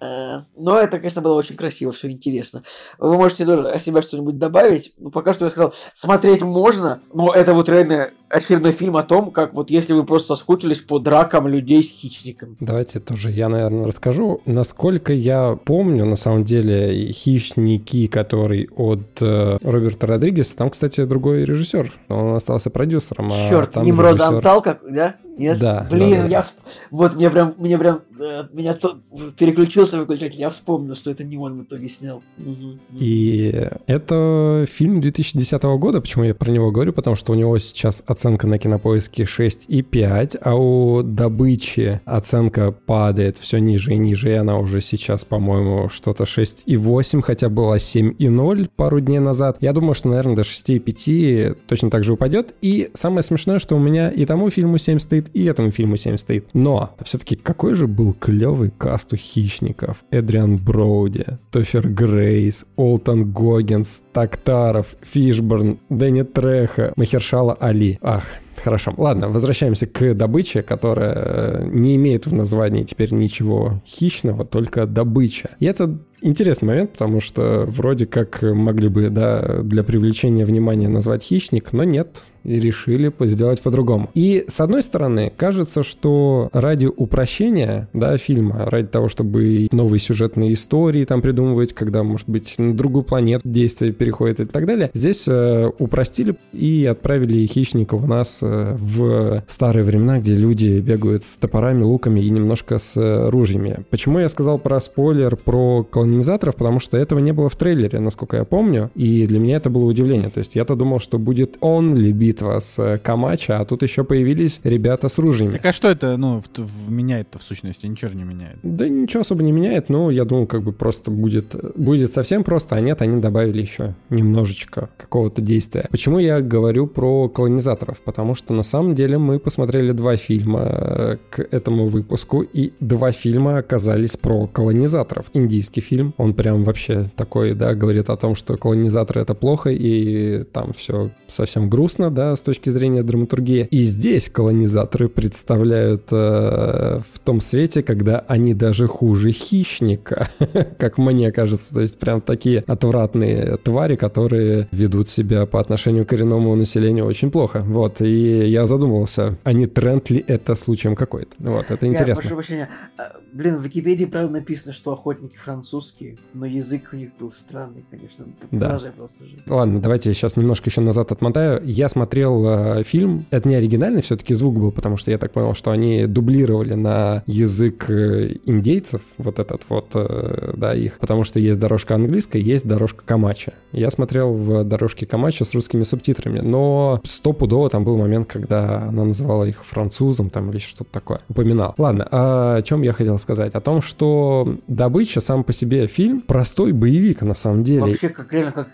э, но это, конечно, было очень красиво, все интересно. Вы можете тоже о себя что-нибудь добавить. Ну, пока что я сказал, смотреть можно, но это вот реально очередной фильм о том, как вот если вы просто соскучились по дракам людей с хищником. Давайте тоже я, наверное, расскажу. Насколько я помню, на самом деле, «Хищники», который от э, Роберта Родригеса, там, кстати, другой режиссер. Он остался продюсером. а Черт, там Немрод режиссер- Антал, как, да? Нет? Да, Блин, да, да. я всп- вот мне прям, мне прям, э, меня то переключился выключатель, я вспомнил, что это не он в итоге снял. Мгм. И это фильм 2010 года. Почему я про него говорю? Потому что у него сейчас оценка на кинопоиске 6,5, а у добычи оценка падает все ниже и ниже, и она уже сейчас, по-моему, что-то 6,8, хотя была 7,0 пару дней назад. Я думаю, что, наверное, до 6,5 точно так же упадет. И самое смешное, что у меня и тому фильму 7 стоит, и этому фильму 7 стоит. Но все-таки какой же был клевый каст у хищников. Эдриан Броуди, Тофер Грейс, Олтон Гоггинс, Тактаров, Фишборн, Дэнни Треха, Махершала Али. Ах, Хорошо. Ладно, возвращаемся к добыче, которая э, не имеет в названии теперь ничего хищного, только добыча. И это интересный момент, потому что вроде как могли бы, да, для привлечения внимания назвать хищник, но нет, и решили сделать по-другому. И с одной стороны, кажется, что ради упрощения, да, фильма, ради того, чтобы новые сюжетные истории там придумывать, когда, может быть, на другую планету действие переходит и так далее, здесь э, упростили и отправили хищника у нас э, в старые времена, где люди бегают с топорами, луками и немножко с э, ружьями. Почему я сказал про спойлер про колонизаторов? Потому что этого не было в трейлере, насколько я помню, и для меня это было удивление. То есть я-то думал, что будет only битва с э, Камача, а тут еще появились ребята с ружьями. Так а что это, ну, в- в- меняет-то в сущности? Ничего же не меняет. Да ничего особо не меняет, но я думал, как бы просто будет, будет совсем просто, а нет, они добавили еще немножечко какого-то действия. Почему я говорю про колонизаторов? Потому что на самом деле мы посмотрели два фильма э, к этому выпуску, и два фильма оказались про колонизаторов. Индийский фильм. Он прям вообще такой, да, говорит о том, что колонизаторы это плохо, и там все совсем грустно, да, с точки зрения драматургии. И здесь колонизаторы представляют э, в том свете, когда они даже хуже хищника, как мне кажется. То есть прям такие отвратные твари, которые ведут себя по отношению к коренному населению очень плохо. Вот, и я задумывался, а не тренд ли это случаем какой-то? Вот, это интересно. Я прошу прощения. А, блин, в Википедии, правда, написано, что охотники французские, но язык у них был странный, конечно. Да. Просто же. Ладно, давайте я сейчас немножко еще назад отмотаю. Я смотрел э, фильм, это не оригинальный все-таки звук был, потому что я так понял, что они дублировали на язык э, индейцев, вот этот вот, э, да, их, потому что есть дорожка английская, есть дорожка Камача. Я смотрел в дорожке Камача с русскими субтитрами, но стопудово там был момент, когда она называла их французом там или что-то такое, упоминал. Ладно, а о чем я хотел сказать? О том, что «Добыча» сам по себе фильм простой боевик на самом деле. Вообще, как реально, как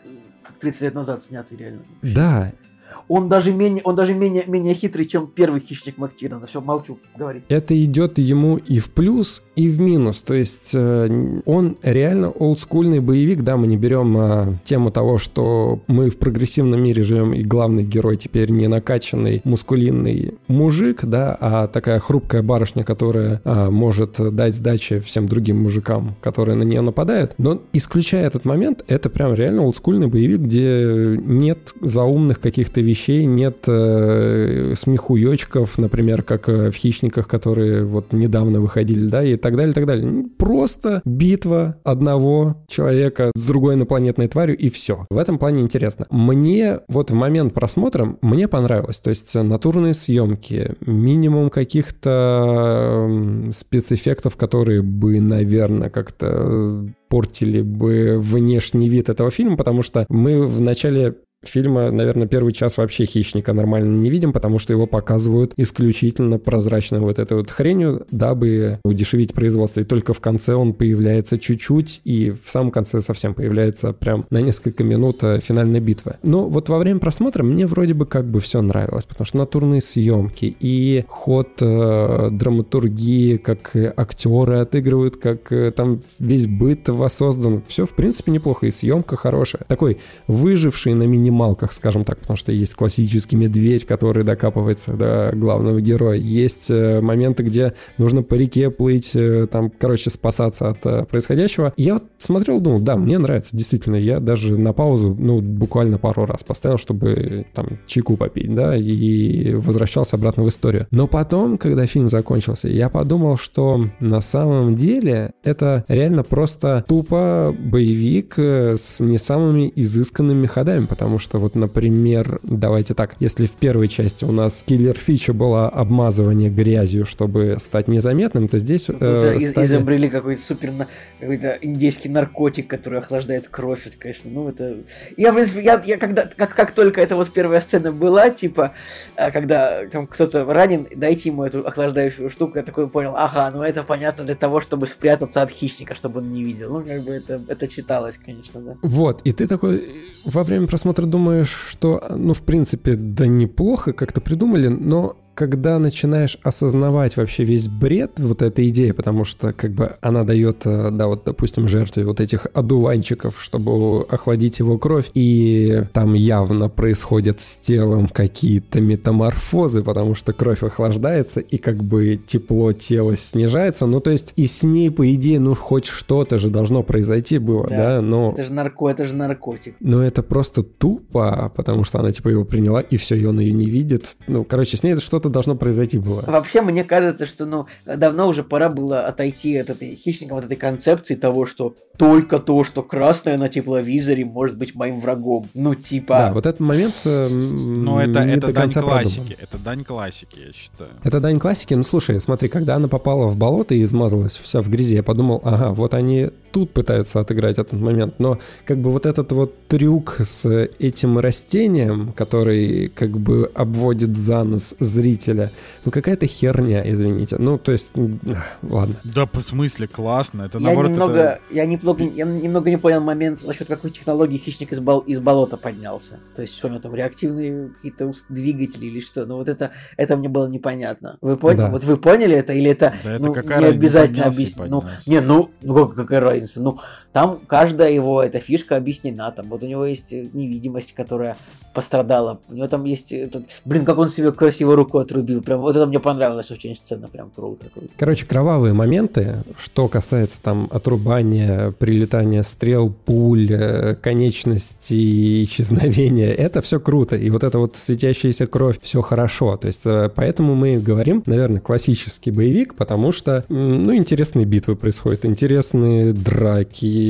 30 лет назад снятый реально. Да, он даже менее, он даже менее, менее хитрый, чем первый хищник Мактирана. Все, молчу, говори. Это идет ему и в плюс, и в минус. То есть э, он реально олдскульный боевик. Да, мы не берем э, тему того, что мы в прогрессивном мире живем, и главный герой теперь не накачанный, мускулинный мужик, да, а такая хрупкая барышня, которая э, может дать сдачи всем другим мужикам, которые на нее нападают. Но исключая этот момент, это прям реально олдскульный боевик, где нет заумных каких-то вещей вещей, нет э, смехуёчков, например, как э, в «Хищниках», которые вот недавно выходили, да, и так далее, и так далее. Просто битва одного человека с другой инопланетной тварью, и все. В этом плане интересно. Мне вот в момент просмотра мне понравилось. То есть натурные съемки, минимум каких-то спецэффектов, которые бы, наверное, как-то портили бы внешний вид этого фильма, потому что мы в начале фильма, наверное, первый час вообще хищника нормально не видим, потому что его показывают исключительно прозрачной вот этой вот хренью, дабы удешевить производство. И только в конце он появляется чуть-чуть, и в самом конце совсем появляется прям на несколько минут э, финальной битвы. Но вот во время просмотра мне вроде бы как бы все нравилось, потому что натурные съемки и ход э, драматургии, как актеры отыгрывают, как э, там весь быт воссоздан. Все, в принципе, неплохо, и съемка хорошая. Такой выживший на минимум минималках, скажем так, потому что есть классический медведь, который докапывается до главного героя. Есть э, моменты, где нужно по реке плыть, э, там, короче, спасаться от э, происходящего. Я вот смотрел, ну, да, мне нравится, действительно. Я даже на паузу, ну, буквально пару раз поставил, чтобы там чайку попить, да, и возвращался обратно в историю. Но потом, когда фильм закончился, я подумал, что на самом деле это реально просто тупо боевик с не самыми изысканными ходами, потому потому что вот, например, давайте так, если в первой части у нас киллер-фича была обмазывание грязью, чтобы стать незаметным, то здесь... Э, стадия... изобрели какой-то супер какой-то индийский наркотик, который охлаждает кровь, это, конечно, ну это... Я, в принципе, я, я когда, как, как только эта вот первая сцена была, типа, э, когда там кто-то ранен, дайте ему эту охлаждающую штуку, я такой понял, ага, ну это понятно для того, чтобы спрятаться от хищника, чтобы он не видел. Ну, как бы это, это читалось, конечно, да. Вот, и ты такой во время просмотра думаешь, что, ну, в принципе, да неплохо как-то придумали, но когда начинаешь осознавать вообще весь бред вот этой идеи, потому что как бы она дает, э, да, вот, допустим, жертве вот этих одуванчиков, чтобы охладить его кровь, и там явно происходят с телом какие-то метаморфозы, потому что кровь охлаждается, и как бы тепло тела снижается, ну, то есть и с ней, по идее, ну, хоть что-то же должно произойти было, да, да но... Это же нарко, это же наркотик. Но это просто тупо, потому что она, типа, его приняла, и все, и он ее не видит. Ну, короче, с ней это что-то что-то должно произойти было. Вообще, мне кажется, что, ну, давно уже пора было отойти от этой хищникам, от этой концепции того, что только то, что красное на тепловизоре может быть моим врагом. Ну, типа... Да, вот этот момент э, Ну, это, это дань классики. Продуман. Это дань классики, я считаю. Это дань классики. Ну, слушай, смотри, когда она попала в болото и измазалась вся в грязи, я подумал, ага, вот они тут пытаются отыграть этот момент. Но как бы вот этот вот трюк с этим растением, который как бы обводит за нос зрителя, зрителя. Ну, какая-то херня, извините. Ну, то есть, ладно. Да, по смысле, классно. Это, я наоборот, немного, это... я, немного, я немного не понял момент, за счет какой технологии хищник из, бол, из болота поднялся. То есть, что у него там, реактивные какие-то двигатели или что? Ну, вот это, это мне было непонятно. Вы поняли? Да. Вот вы поняли это? Или это, Да это ну, какая не обязательно объяснить? Ну, не, ну, ну как- какая разница? Ну, там каждая его эта фишка объяснена. Там вот у него есть э, невидимость, которая пострадала. У него там есть этот... Блин, как он себе красиво руку отрубил. Прям вот это мне понравилось очень сцена. Прям круто, круто. Короче, кровавые моменты, что касается там отрубания, прилетания стрел, пуль, э, конечностей, исчезновения, это все круто. И вот эта вот светящаяся кровь, все хорошо. То есть э, поэтому мы говорим, наверное, классический боевик, потому что, ну, интересные битвы происходят, интересные драки,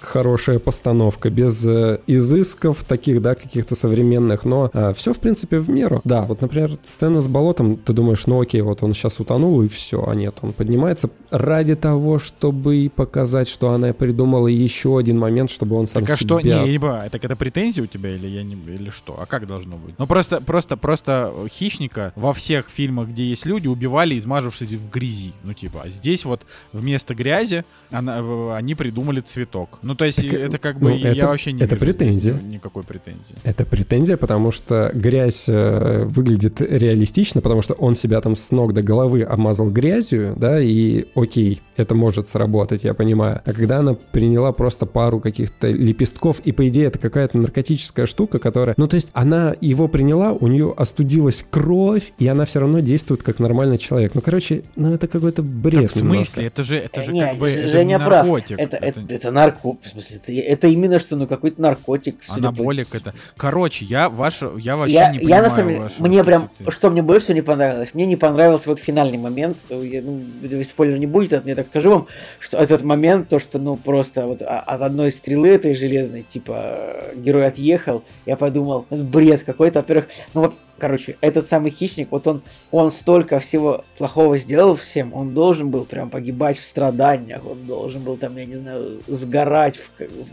хорошая постановка, без э, изысков таких, да, каких-то современных, но все, в принципе, в меру. Да, вот, например, сцена с болотом, ты думаешь, ну окей, вот он сейчас утонул и все, а нет, он поднимается ради того, чтобы показать, что она придумала еще один момент, чтобы он сам Так а что, себя... не, ебо, так это претензии у тебя или я не, или что? А как должно быть? Ну просто, просто, просто хищника во всех фильмах, где есть люди, убивали, измажившись в грязи. Ну типа, а здесь вот вместо грязи она- э, они придумали цветок. Ну то есть Так, это как ну, бы я это- вообще не это вижу претензия. ни- никакой претензии. Это претензия, потому что грязь э, выглядит реалистично, потому что он себя там с ног до головы обмазал грязью, да, и окей, это может сработать, я понимаю. А когда она приняла просто пару каких-то лепестков, и по идее это какая-то наркотическая штука, которая... Ну, то есть она его приняла, у нее остудилась кровь, и она все равно действует как нормальный человек. Ну, короче, ну это какой-то бред Так в смысле? немножко. Это же, это же Не, как бы Ж- это Женя не прав. наркотик. Это, это, это нарко... В смысле, это, это именно что, ну, какой-то наркотик. Анаболик это. Короче, я ваша, я вообще Я, не я понимаю на самом деле, мне прям, что мне больше всего не понравилось, мне не понравился вот финальный момент, я, ну, это спойлер не будет, это я так скажу вам, что этот момент, то, что, ну, просто вот а- от одной стрелы этой железной, типа, э, герой отъехал, я подумал, это бред какой-то, во-первых, ну вот, короче, этот самый хищник, вот он, он столько всего плохого сделал всем, он должен был прям погибать в страданиях, он должен был там, я не знаю, сгорать в,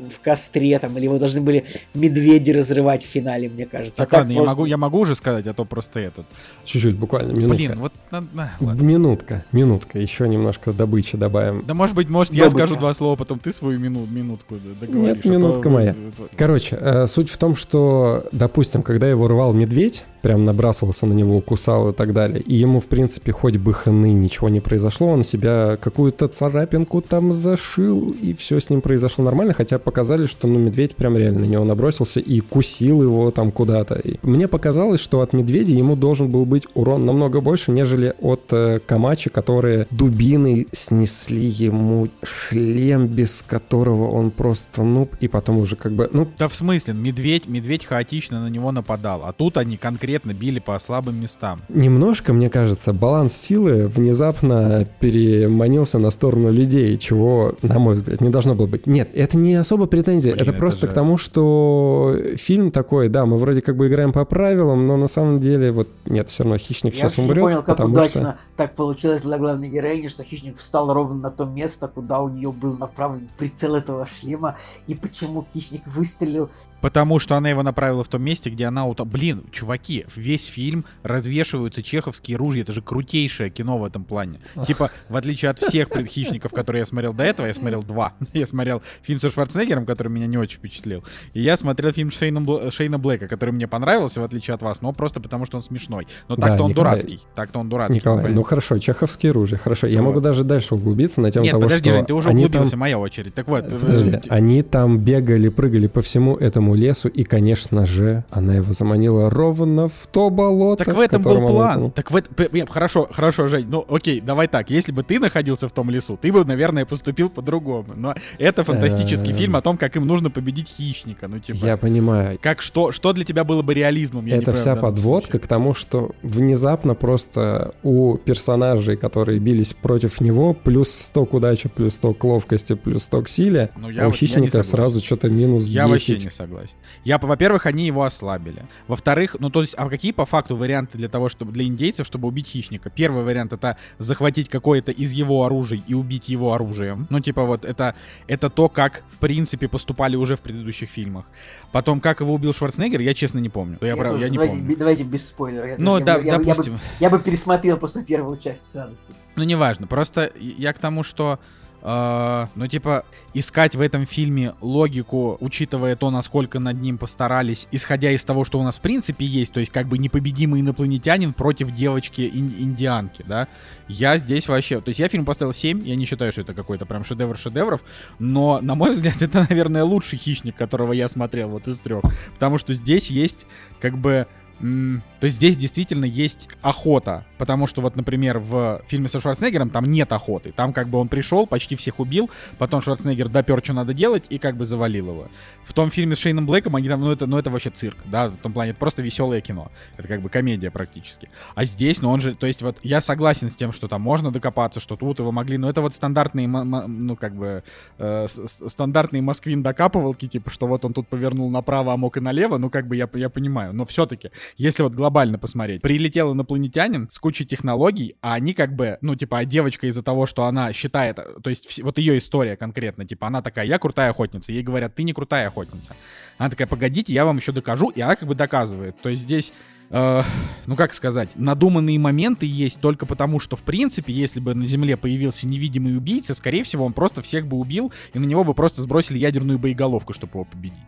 в костре там, или его должны были медведи разрывать в финале, мне кажется. А Так, ладно, я просто- могу, я могу уже сказать, а то просто этот. Чуть-чуть, буквально, минутка. Блин, вот на- на, ладно. Минутка, минутка, еще немножко добычи добавим. Да может быть, может, я Добыча. скажу два слова, потом ты свою мину, минутку договоришь. Нет, а то минутка вы- моя. вот- Короче, э, суть в том, что, допустим, когда его рвал медведь, прям набрасывался на него, кусал и так далее, и ему, в принципе, хоть бы хны, ничего не произошло, он себя какую-то царапинку там зашил, и все с ним произошло нормально, хотя показали, что, ну, медведь прям реально на него набросился и кусил его там куда-то. И мне показалось, что от медведя ему должен был быть урон намного больше, нежели от э, Камачи, которые дубиной снесли ему шлем, без которого он просто нуб, и потом уже как бы, ну, Да в смысле, медведь, медведь хаотично на него нападал, а тут они конкретно били по слабым местам. Немножко, мне кажется, баланс силы внезапно переманился на сторону людей, чего, на мой взгляд, не должно было быть. Нет, это не особо претензия, Блин, это это просто же- к тому, что фильм такой, да, мы вроде как бы играем по правилам, но на самом деле вот нет, все равно хищник Я сейчас умрет, понял, как потому удачно что... так получилось для главной героини, что хищник встал ровно на то место, куда у нее был направлен прицел этого шлема, и почему хищник выстрелил. Потому что она его направила в том месте, где она... уто- Блин, чуваки, весь фильм развешиваются чеховские ружья. Это же крутейшее кино в этом плане. Типа, в отличие от всех пред- хищников, которые я смотрел до этого, я смотрел два. Я смотрел фильм со Шварценеггером, который меня не очень впечатлил. И я смотрел фильм Шейна, Шейна Блэка, который мне понравился, в отличие от вас, но просто потому, что он смешной. Но Да, так-то он Николай- дурацкий. Так-то он дурацкий. Николай, ну хорошо, чеховские ружья, хорошо. Я Вот. могу даже дальше углубиться на тему Нет, того, подожди, что Жень, ты уже углубился, там... моя очередь. Так вот, Подожди, э, они там бегали, прыгали по всему этому лесу, и, конечно же, она его заманила ровно в то болото, Так в этом был котором он план. утонул. Так в это... п- не, Хорошо, хорошо, Жень. Ну, окей, давай так. Если бы ты находился в том лесу, ты бы, наверное, поступил по-другому. Но это фантастический Эм. фильм о том, как им нужно победить хищника. Ну, типа... Я понимаю. Как что, что для тебя было бы реализмом? Я Это вся в подводка к тому, что внезапно просто у персонажей, которые бились против него, плюс 100 к удаче, плюс 100 к ловкости, плюс 100 к силе, Ну, а я у я не хищника сразу что-то минус 10. Я вообще не согласен. Согласен. Я, во-первых, они его ослабили. Во-вторых, ну то есть, а какие по факту варианты для того, чтобы для индейцев, чтобы убить хищника? Первый вариант это захватить какое-то из его оружий и убить его оружием. Ну типа вот это это то, как в принципе поступали уже в предыдущих фильмах. Потом, как его убил Шварценеггер, я честно не помню. Я, Я прав- тоже- я не давайте, помню. давайте без спойлера. Я- Ну я да, я бы- я бы- допустим. Я бы пересмотрел просто первую часть с радостью. Ну, неважно. Просто я к тому, что э, ну, типа, искать в этом фильме логику, учитывая то, насколько над ним постарались, исходя из того, что у нас в принципе есть, то есть как бы непобедимый инопланетянин против девочки-индианки, да, я здесь вообще... То есть я фильм поставил 7, я не считаю, что это какой-то прям шедевр шедевров, но, на мой взгляд, это, наверное, лучший хищник, которого я смотрел вот из трех. Потому что здесь есть как бы То есть здесь действительно есть охота, потому что вот, например, в фильме со Шварценеггером там нет охоты. Там как бы он пришел, почти всех убил, потом Шварценеггер допер, что надо делать, и как бы завалил его. В том фильме с Шейном Блэком они там, ну это, ну это вообще цирк, да, в том плане это просто веселое кино. Это как бы комедия практически. А здесь, ну он же, то есть вот я согласен с тем, что там можно докопаться, что тут его могли, но это вот стандартные, ну как бы, э, стандартные Москвин докапывалки, типа, что вот он тут повернул направо, а мог и налево, ну как бы я, я понимаю, но все-таки если вот глобально посмотреть, прилетел инопланетянин с кучей технологий, а они как бы, ну, типа, а девочка из-за того, что она считает, то есть вот ее история конкретно, типа, она такая, я крутая охотница, ей говорят, ты не крутая охотница. Она такая, погодите, я вам еще докажу, и она как бы доказывает. То есть здесь э, ну как сказать, надуманные моменты есть только потому, что в принципе, если бы на Земле появился невидимый убийца, скорее всего, он просто всех бы убил, и на него бы просто сбросили ядерную боеголовку, чтобы его победить.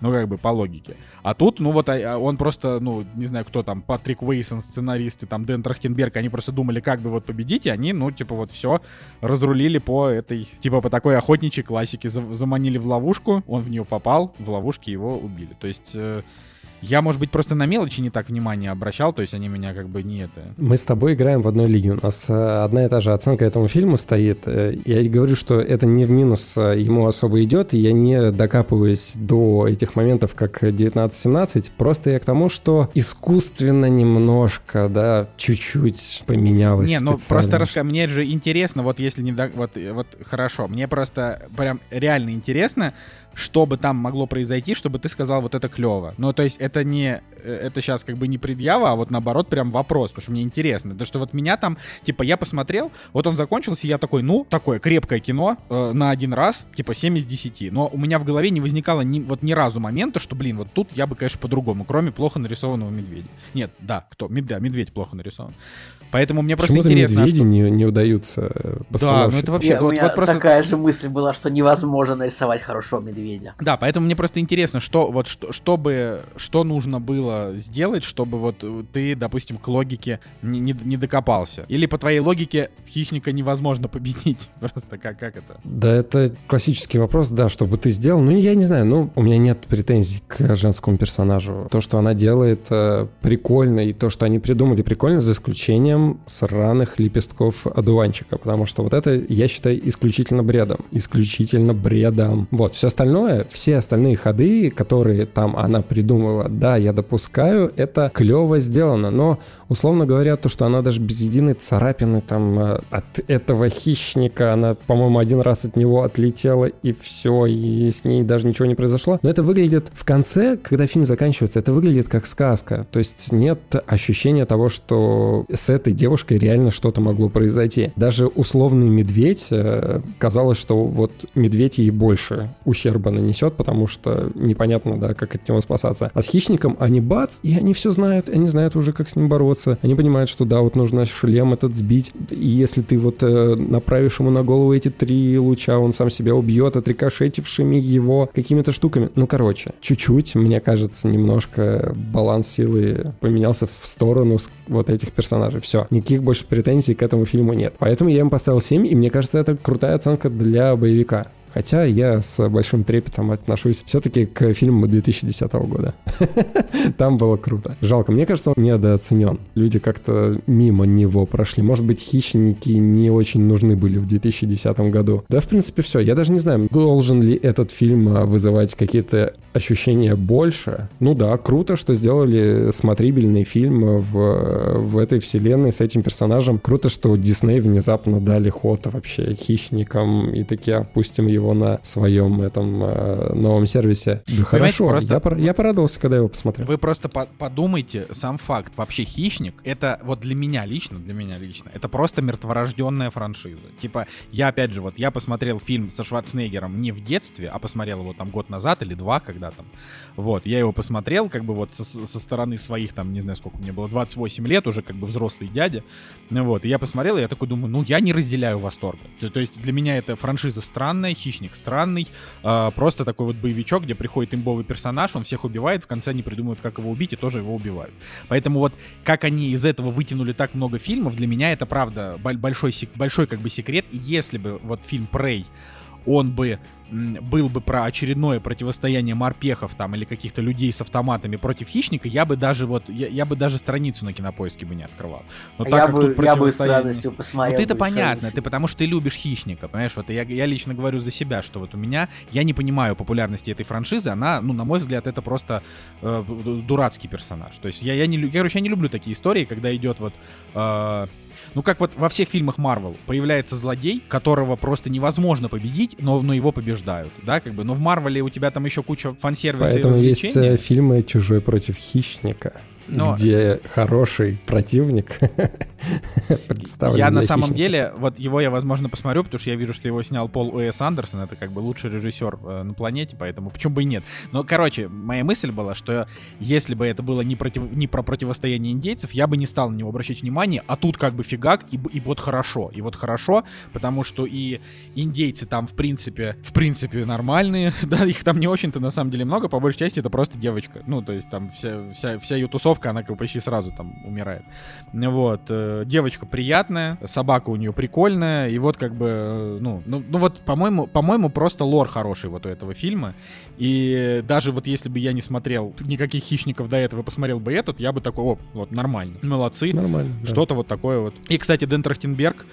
Ну как бы по логике. А тут, ну вот а- а он просто, ну не знаю, кто там, Патрик Уэйсон, сценаристы, там Дэн Трахтенберг, они просто думали, как бы вот победить, и они, ну типа вот все разрулили по этой, типа по такой охотничьей классике, За- заманили в ловушку, он в нее попал, в ловушке его убили. То есть э, я, может быть, просто на мелочи не так внимание обращал, то есть они меня как бы не это... Мы с тобой играем в одной лиге. У нас э, одна и та же оценка этому фильму стоит. Э, Я говорю, что это не в минус э, ему особо идет, и я не докапываюсь до этих моментов, как 19-17. Просто я к тому, что искусственно немножко, да, чуть-чуть поменялось. Не, ну просто раска... мне же интересно, вот если не... до- Вот, вот хорошо, мне просто прям реально интересно, что бы там могло произойти, чтобы ты сказал, вот это клево. Ну, то есть это не... э, Это сейчас как бы не предъява, а вот наоборот прям вопрос, потому что мне интересно. То, что вот меня там, типа, я посмотрел, вот он закончился, и я такой, ну, такое крепкое кино э, на один раз, типа 7 из 10. Но у меня в голове не возникало ни, вот ни разу момента, что, блин, вот тут я бы, конечно, по-другому, кроме плохо нарисованного медведя. Нет, да, кто? Мед- да, медведь плохо нарисован. Поэтому мне просто Почему-то интересно, медведи что- не, не удаются Да, ну это вообще, Я- у вот, меня вот просто... такая же мысль была, что невозможно нарисовать хорошо медведя. Да, поэтому мне просто интересно, что вот что, чтобы, что нужно было сделать, чтобы вот ты, допустим, к логике не, не, не докопался. Или по твоей логике хищника невозможно победить. Просто как, как это? Да, это классический вопрос, да, что бы ты сделал. Ну, я не знаю, ну, у меня нет претензий к женскому персонажу. То, что она делает, э, прикольно, и то, что они придумали, прикольно, за исключением сраных лепестков одуванчика, потому что вот это, я считаю, исключительно бредом. Исключительно бредом. Вот, все остальное, все остальные ходы, которые там она придумала, да, я допускаю, это клево сделано, но, условно говоря, то, что она даже без единой царапины там э, от этого хищника, она, по-моему, один раз от него отлетела, и все, и с ней даже ничего не произошло. Но это выглядит в конце, когда фильм заканчивается, это выглядит как сказка. То есть нет ощущения того, что с этой девушкой реально что-то могло произойти. Даже условный медведь, э, казалось, что вот медведь ей больше ущерба нанесет, потому что непонятно, да, как от него спасаться. А с хищником они бац, и они все знают, они знают уже, как с ним бороться. Они понимают, что да, вот нужно шлем этот сбить, и если ты вот э, направишь ему на голову эти три луча, он сам себя убьет, отрикошетившими его какими-то штуками. Ну, короче, чуть-чуть, мне кажется, немножко баланс силы поменялся в сторону вот этих персонажей. Все. Никаких больше претензий к этому фильму нет. Поэтому я им поставил 7, и мне кажется, это крутая оценка для боевика. Хотя я с большим трепетом отношусь все-таки к фильму 2010 года. Там было круто. Жалко, мне кажется, он недооценен. Люди как-то мимо него прошли. Может быть, хищники не очень нужны были в 2010 году. Да, в принципе, все. Я даже не знаю, должен ли этот фильм а, вызывать какие-то ощущения больше. Ну да, круто, что сделали смотрибельный фильм в, в этой вселенной с этим персонажем. Круто, что Дисней внезапно дали ход вообще хищникам и такие опустим его его на своем этом э, новом сервисе. Да хорошо, просто... я, пор- я порадовался, когда его посмотрел. Вы просто по- подумайте, сам факт, вообще «Хищник», это вот для меня лично, для меня лично, это просто мертворожденная франшиза. Типа, я опять же, вот я посмотрел фильм со Шварценеггером не в детстве, а посмотрел его там год назад или два, когда там. Вот, я его посмотрел, как бы вот со, со стороны своих, там, не знаю, сколько мне было, 28 лет, уже как бы взрослый дядя. Вот, и я посмотрел, и я такой думаю, ну, я не разделяю восторга. То, то есть для меня это франшиза странная, «Хищник» странный, э, просто такой вот боевичок, где приходит имбовый персонаж, он всех убивает, в конце они придумывают, как его убить, и тоже его убивают. Поэтому вот как они из этого вытянули так много фильмов, для меня это правда большой, большой как бы секрет. И если бы вот фильм «Прей» он бы был бы про очередное противостояние морпехов там или каких-то людей с автоматами против хищника, я бы даже вот я, я бы даже страницу на кинопоиске бы не открывал. Но а так я как бы, тут противостояние... я бы с радостью посмотрел. Ну ты-то понятно, ты потому что ты любишь хищника, понимаешь? Вот я, я лично говорю за себя, что вот у меня я не понимаю популярности этой франшизы, она, ну на мой взгляд, это просто э, дурацкий персонаж. То есть я я не я, короче, я не люблю такие истории, когда идет вот э, ну, как вот во всех фильмах Марвел появляется злодей, которого просто невозможно победить, но, но его побеждают, да, как бы. Но в Марвеле у тебя там еще куча фан-сервиса Поэтому есть э, фильмы «Чужой против хищника». Но... где хороший противник представлен. Я на самом деле, вот его я, возможно, посмотрю, потому что я вижу, что его снял Пол Уэс Андерсон, это как бы лучший режиссер э, на планете, поэтому почему бы и нет. Но, короче, моя мысль была, что если бы это было не, против, не про противостояние индейцев, я бы не стал на него обращать внимание, а тут как бы фигак, и, и вот хорошо. И вот хорошо, потому что и индейцы там, в принципе, в принципе, нормальные, да, их там не очень-то на самом деле много, по большей части это просто девочка. Ну, то есть там вся, вся, вся ее тусовка тусовка, она как бы почти сразу там умирает. Вот. Э, девочка приятная, собака у нее прикольная, и вот как бы, э, ну, ну, ну вот, по-моему, по-моему, просто лор хороший вот у этого фильма. И даже вот если бы я не смотрел никаких хищников до этого, посмотрел бы этот, я бы такой, о, вот, нормально. Молодцы. Нормально. Что-то да. вот такое вот. И, кстати, Дэн Трахтенберг,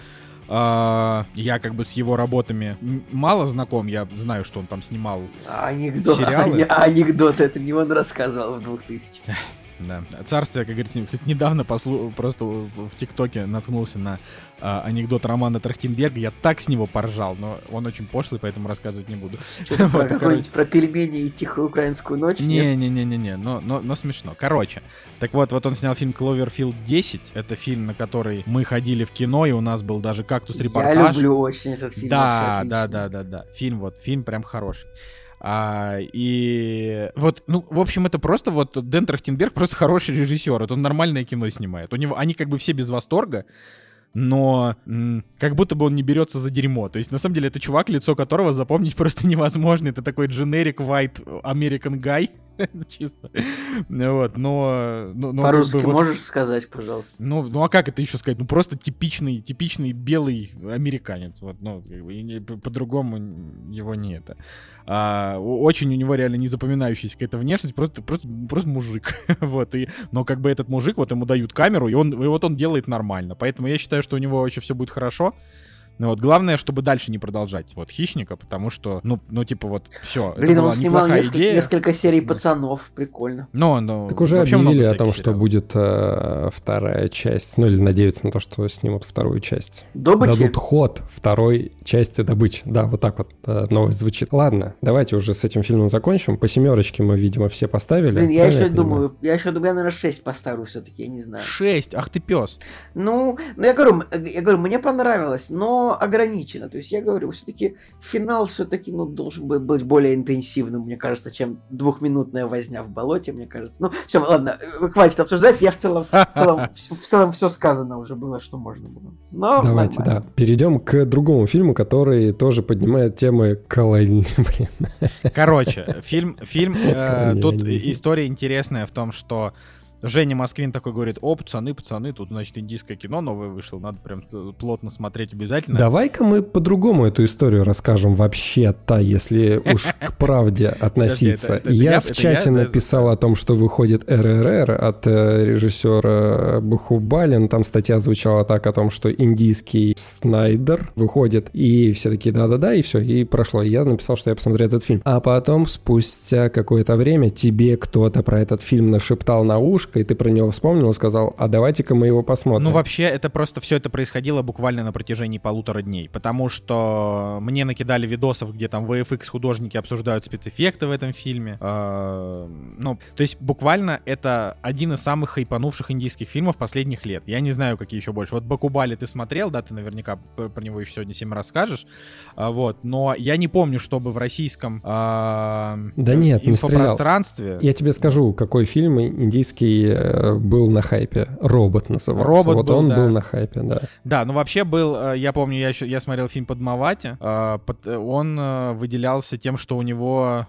Uh, я как бы с его работами мало знаком, я знаю, что он там снимал анекдот, сериалы. Анекдот, это не он рассказывал в 2000 да. Царствие, как говорится, кстати, недавно послу... просто в ТикТоке наткнулся на а, анекдот Романа Трахтенберга. Я так с него поржал, но он очень пошлый, поэтому рассказывать не буду. Про какой-нибудь про пельмени и тихую украинскую ночь? Не-не-не-не, но, но, но смешно. Короче, так вот, вот он снял фильм Cloverfield 10. Это фильм, на который мы ходили в кино, и у нас был даже кактус-репортаж. Я люблю очень этот фильм. Да, да, да, да, да. Фильм вот, фильм прям хороший. А, и вот, ну, в общем, это просто вот Дэн Трахтенберг просто хороший режиссер. Это он нормальное кино снимает. У него, они как бы все без восторга, но м, как будто бы он не берется за дерьмо. То есть, на самом деле, это чувак, лицо которого запомнить просто невозможно. Это такой generic white American guy. Чисто. Вот, но... но, но По-русски как бы, можешь вот, сказать, пожалуйста? Ну, ну, а как это еще сказать? Ну, просто типичный, типичный белый американец. Вот, ну, как бы, по-другому его не это. А, очень у него реально незапоминающаяся какая-то внешность, просто, просто, просто мужик. вот, и, но как бы этот мужик, вот ему дают камеру, и, он, и вот он делает нормально. Поэтому я считаю, что у него вообще все будет хорошо. Ну вот, главное, чтобы дальше не продолжать вот хищника, потому что, ну, ну типа вот, все. Блин, это он снимал несколько, идея. несколько серий пацанов, прикольно. Ну, ну, так уже объявили о том, что будет э, вторая часть, ну или надеются на то, что снимут вторую часть. Добычи? Дадут ход второй части добычи. Да, вот так вот э, новость звучит. Ладно, давайте уже с этим фильмом закончим. По семерочке мы, видимо, все поставили. Блин, я еще думаю, я еще думаю, я, наверное, шесть поставлю все-таки, я не знаю. Шесть? Ах ты пес. Ну, ну я говорю, я говорю, мне понравилось, но ограничено. То есть я говорю, все-таки финал все-таки ну, должен быть более интенсивным, мне кажется, чем двухминутная возня в болоте, мне кажется. Ну, все, ладно, э, хватит обсуждать. Я в целом, в целом, в целом все сказано уже было, что можно было. Но Давайте, нормально. да. Перейдем к другому фильму, который тоже поднимает темы колонии. Короче, фильм, фильм, э, тут история интересная в том, что Женя Москвин такой говорит, о, пацаны, пацаны, тут, значит, индийское кино новое вышло, надо прям плотно смотреть обязательно. Давай-ка мы по-другому эту историю расскажем вообще-то, если уж к правде относиться. Я в чате написал о том, что выходит РРР от э, режиссера Бахубалин, там статья звучала так о том, что индийский Снайдер выходит, и все такие да-да-да, и все, и прошло. Я написал, что я посмотрел этот фильм. А потом, спустя какое-то время, тебе кто-то про этот фильм нашептал на ушко, киношка, и ты про него вспомнил и сказал, а давайте-ка мы его посмотрим. Ну, вообще, это просто все это происходило буквально на протяжении полутора дней, потому что мне накидали видосов, где там VFX художники обсуждают спецэффекты в этом фильме. Э, Ну, то есть буквально это один из самых хайпанувших индийских фильмов последних лет. Я не знаю, какие еще больше. Вот Бакубали ты смотрел, да, ты наверняка про него еще сегодня семь раз скажешь. А, Вот, но я не помню, чтобы в российском а, Да нет, не стрелял. инфопространстве... Я тебе скажу, какой фильм индийский э, был на хайпе. «Робот» назывался. «Робот» вот был, он да. был на хайпе, да. Да, ну вообще был, э, я помню, я еще я смотрел фильм «Подмавати», э, он выделялся тем, что у него...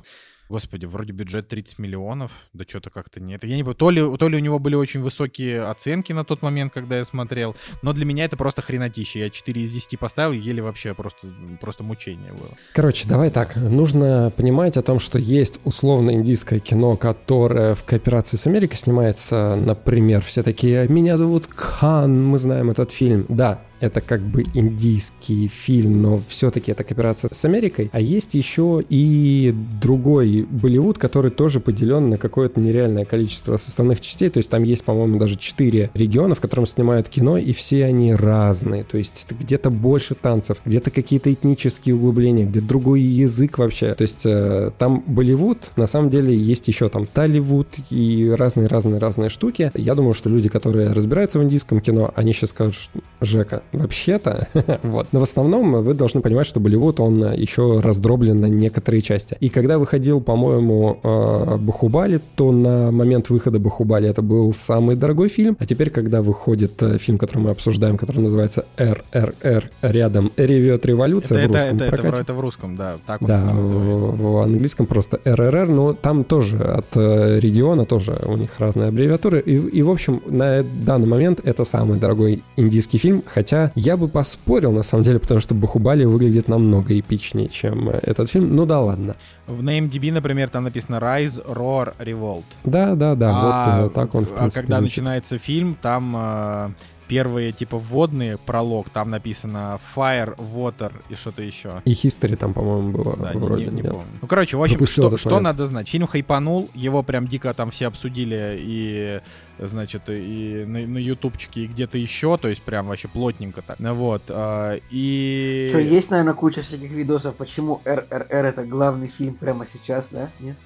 Господи, вроде бюджет 30 миллионов, да что-то как-то нет. Я не то ли, то ли у него были очень высокие оценки на тот момент, когда я смотрел, но для меня это просто хренотища. Я 4 из 10 поставил, еле вообще просто, просто мучение было. Короче, давай так. Нужно понимать о том, что есть условно индийское кино, которое в кооперации с Америкой снимается, например, все такие «Меня зовут Хан, мы знаем этот фильм». Да, это как бы индийский фильм, но все-таки это кооперация с Америкой. А есть еще и другой Болливуд, который тоже поделен на какое-то нереальное количество составных частей. То есть там есть, по-моему, даже четыре региона, в котором снимают кино, и все они разные. То есть где-то больше танцев, где-то какие-то этнические углубления, где другой язык вообще. То есть э, там Болливуд, на самом деле есть еще там Талливуд и разные-разные-разные штуки. Я думаю, что люди, которые разбираются в индийском кино, они сейчас скажут, Жека, вообще-то, вот. Но в основном вы должны понимать, что Болливуд, он еще раздроблен на некоторые части. И когда выходил, по-моему, э, Бахубали, то на момент выхода Бахубали это был самый дорогой фильм. А теперь, когда выходит э, фильм, который мы обсуждаем, который называется РРР, рядом ревет революция Это, в это, русском это, это, прокате. в- это в русском, да, так Да, в, в английском просто РРР, но там тоже от э, региона тоже у них разные аббревиатуры. И, и, в общем, на данный момент это самый дорогой индийский фильм, хотя я бы поспорил, на самом деле, потому что Бахубали выглядит намного эпичнее, чем э, этот фильм. Ну да ладно. В NameDB, например, там написано Rise, Roar, Revolt. Да, да, да, а, вот так он, в а принципе, когда звучит. начинается фильм, там э, первые, типа, вводные, пролог, там написано Fire, Water и что-то еще. И History там, по-моему, было Да, не- вроде, не, не нет? помню. Ну, короче, в общем, что, что момент. надо знать? Фильм хайпанул, его прям дико там все обсудили и, значит, и на, на ютубчике, и где-то еще, то есть прям вообще плотненько так. Ну Вот, а, и... Что, есть, наверное, куча всяких видосов, почему РРР это главный фильм прямо сейчас, да? Нет?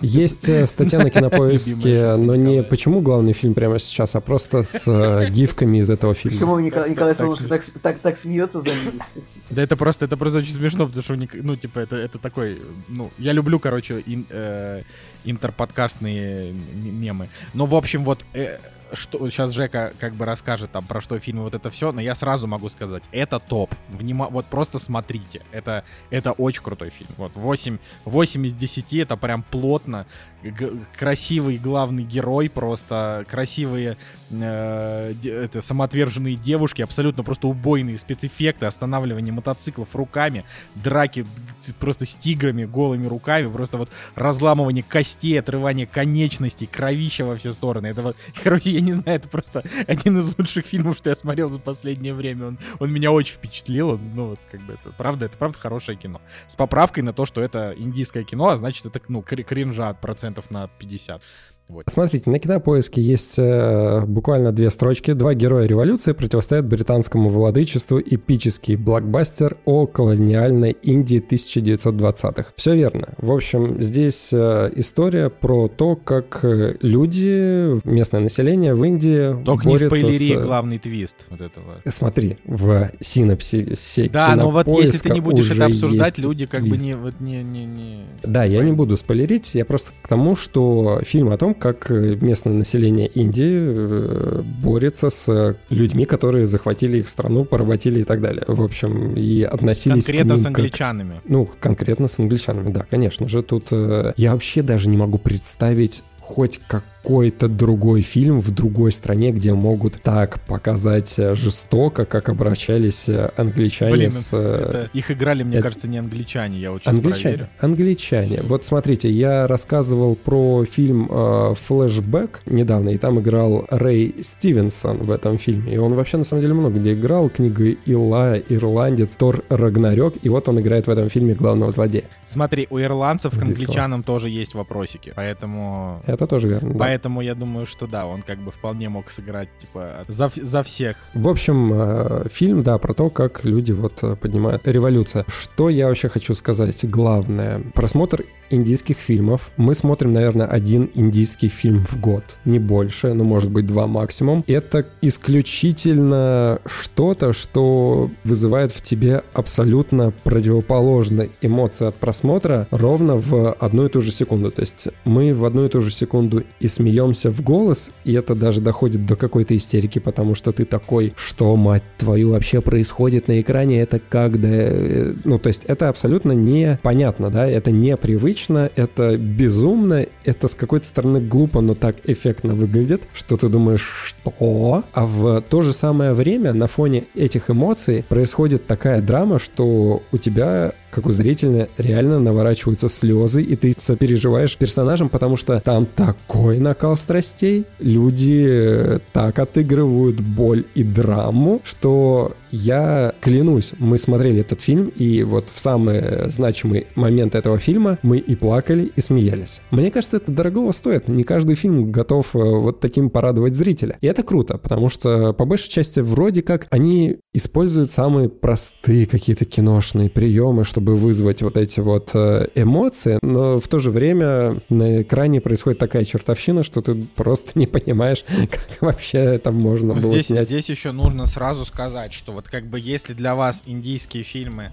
Есть э, статья на кинопоиске, но не почему главный фильм прямо сейчас, а просто с э, гифками из этого фильма. Почему Николай, Солнышко так, смеется за ними? Да это просто, это просто очень смешно, потому что, ну, типа, это, это такой, ну, я люблю, короче, э, интерподкастные мемы. Но, в общем, вот, что сейчас Жека как бы расскажет там про что фильм и вот это все, но я сразу могу сказать, это топ. Внима... Вот просто смотрите, это, это очень крутой фильм. Вот 8, 8 из 10, это прям плотно, красивый главный герой, просто красивые э, это, самоотверженные девушки, абсолютно просто убойные спецэффекты, останавливание мотоциклов руками, драки просто с тиграми голыми руками, просто вот разламывание костей, отрывание конечностей, кровища во все стороны. Это вот, короче, я не знаю, это просто один из лучших фильмов, что я смотрел за последнее время. Он, он меня очень впечатлил. Он, ну, вот, как бы, это правда, это правда хорошее кино. С поправкой на то, что это индийское кино, а значит, это, ну, кри- кринжа процентов на 50. Вот. Смотрите, на кинопоиске есть э, буквально две строчки. Два героя революции противостоят британскому владычеству. Эпический блокбастер о колониальной Индии 1920-х. Все верно. В общем, здесь э, история про то, как э, люди, местное население в Индии Только не борются спойлери с... главный твист вот этого. Смотри, в синапсисе Да, но вот если ты не будешь это обсуждать, люди как бы твист. не, вот не, не, не... Да, я не буду спойлерить, я просто к тому, что фильм о том, как э, местное население Индии э, борется с людьми, которые захватили их страну, поработили и так далее. В общем, и относились Конкретно к с ним как- англичанами. Ну, конкретно с англичанами, да, конечно же. Тут э, я вообще даже не могу представить хоть какой-то другой фильм в другой стране, где могут так показать э, жестоко, как обращались э, англичане Блин, с... э, Это, их играли, мне это- кажется, не англичане, я сейчас Англичане. проверю. Англичане. Вот смотрите, я рассказывал про фильм э, «Флэшбэк» недавно, и там играл Рэй Стивенсон в этом фильме. И он вообще, на самом деле, много где играл. Книга Ила, Ирландец, Тор Рагнарёк. И вот он играет в этом фильме главного злодея. Смотри, у ирландцев к англичанам тоже есть вопросики, поэтому... Это тоже верно, да. Поэтому я думаю, что да, он как бы вполне мог сыграть, типа, за, за всех. В общем, э, фильм, да, про то, как люди вот э, поднимают революция. Что я вообще хочу сказать? Главное, просмотр индийских фильмов. Мы смотрим, наверное, один индийский фильм в год, не больше, ну, может быть, два максимум. Это исключительно что-то, что вызывает в тебе абсолютно противоположные эмоции от просмотра ровно в одну и ту же секунду. То есть мы в одну и ту же секунду и смеемся в голос, и это даже доходит до какой-то истерики, потому что ты такой, что, мать твою, вообще происходит на экране, это как, да... э, Ну, то есть это абсолютно непонятно, да, это непривычно, это безумно, это с какой-то стороны глупо, но так эффектно выглядит, что ты думаешь, что? А в то же самое время на фоне этих эмоций происходит такая драма, что у тебя как у зрителя реально наворачиваются слезы, и ты сопереживаешь персонажам, потому что там такой накал страстей, люди э, так отыгрывают боль и драму, что я клянусь, мы смотрели этот фильм, и вот в самый значимый момент этого фильма мы и плакали, и смеялись. Мне кажется, это дорогого стоит. Не каждый фильм готов э, вот таким порадовать зрителя. И это круто, потому что по большей части вроде как они используют самые простые какие-то киношные приемы, чтобы вызвать вот эти вот э, эмоции, но в то же время на экране происходит такая чертовщина, что ты просто не понимаешь, как вообще это можно Ну, было здесь, снять. здесь еще нужно сразу сказать, что вот как бы если для вас индийские фильмы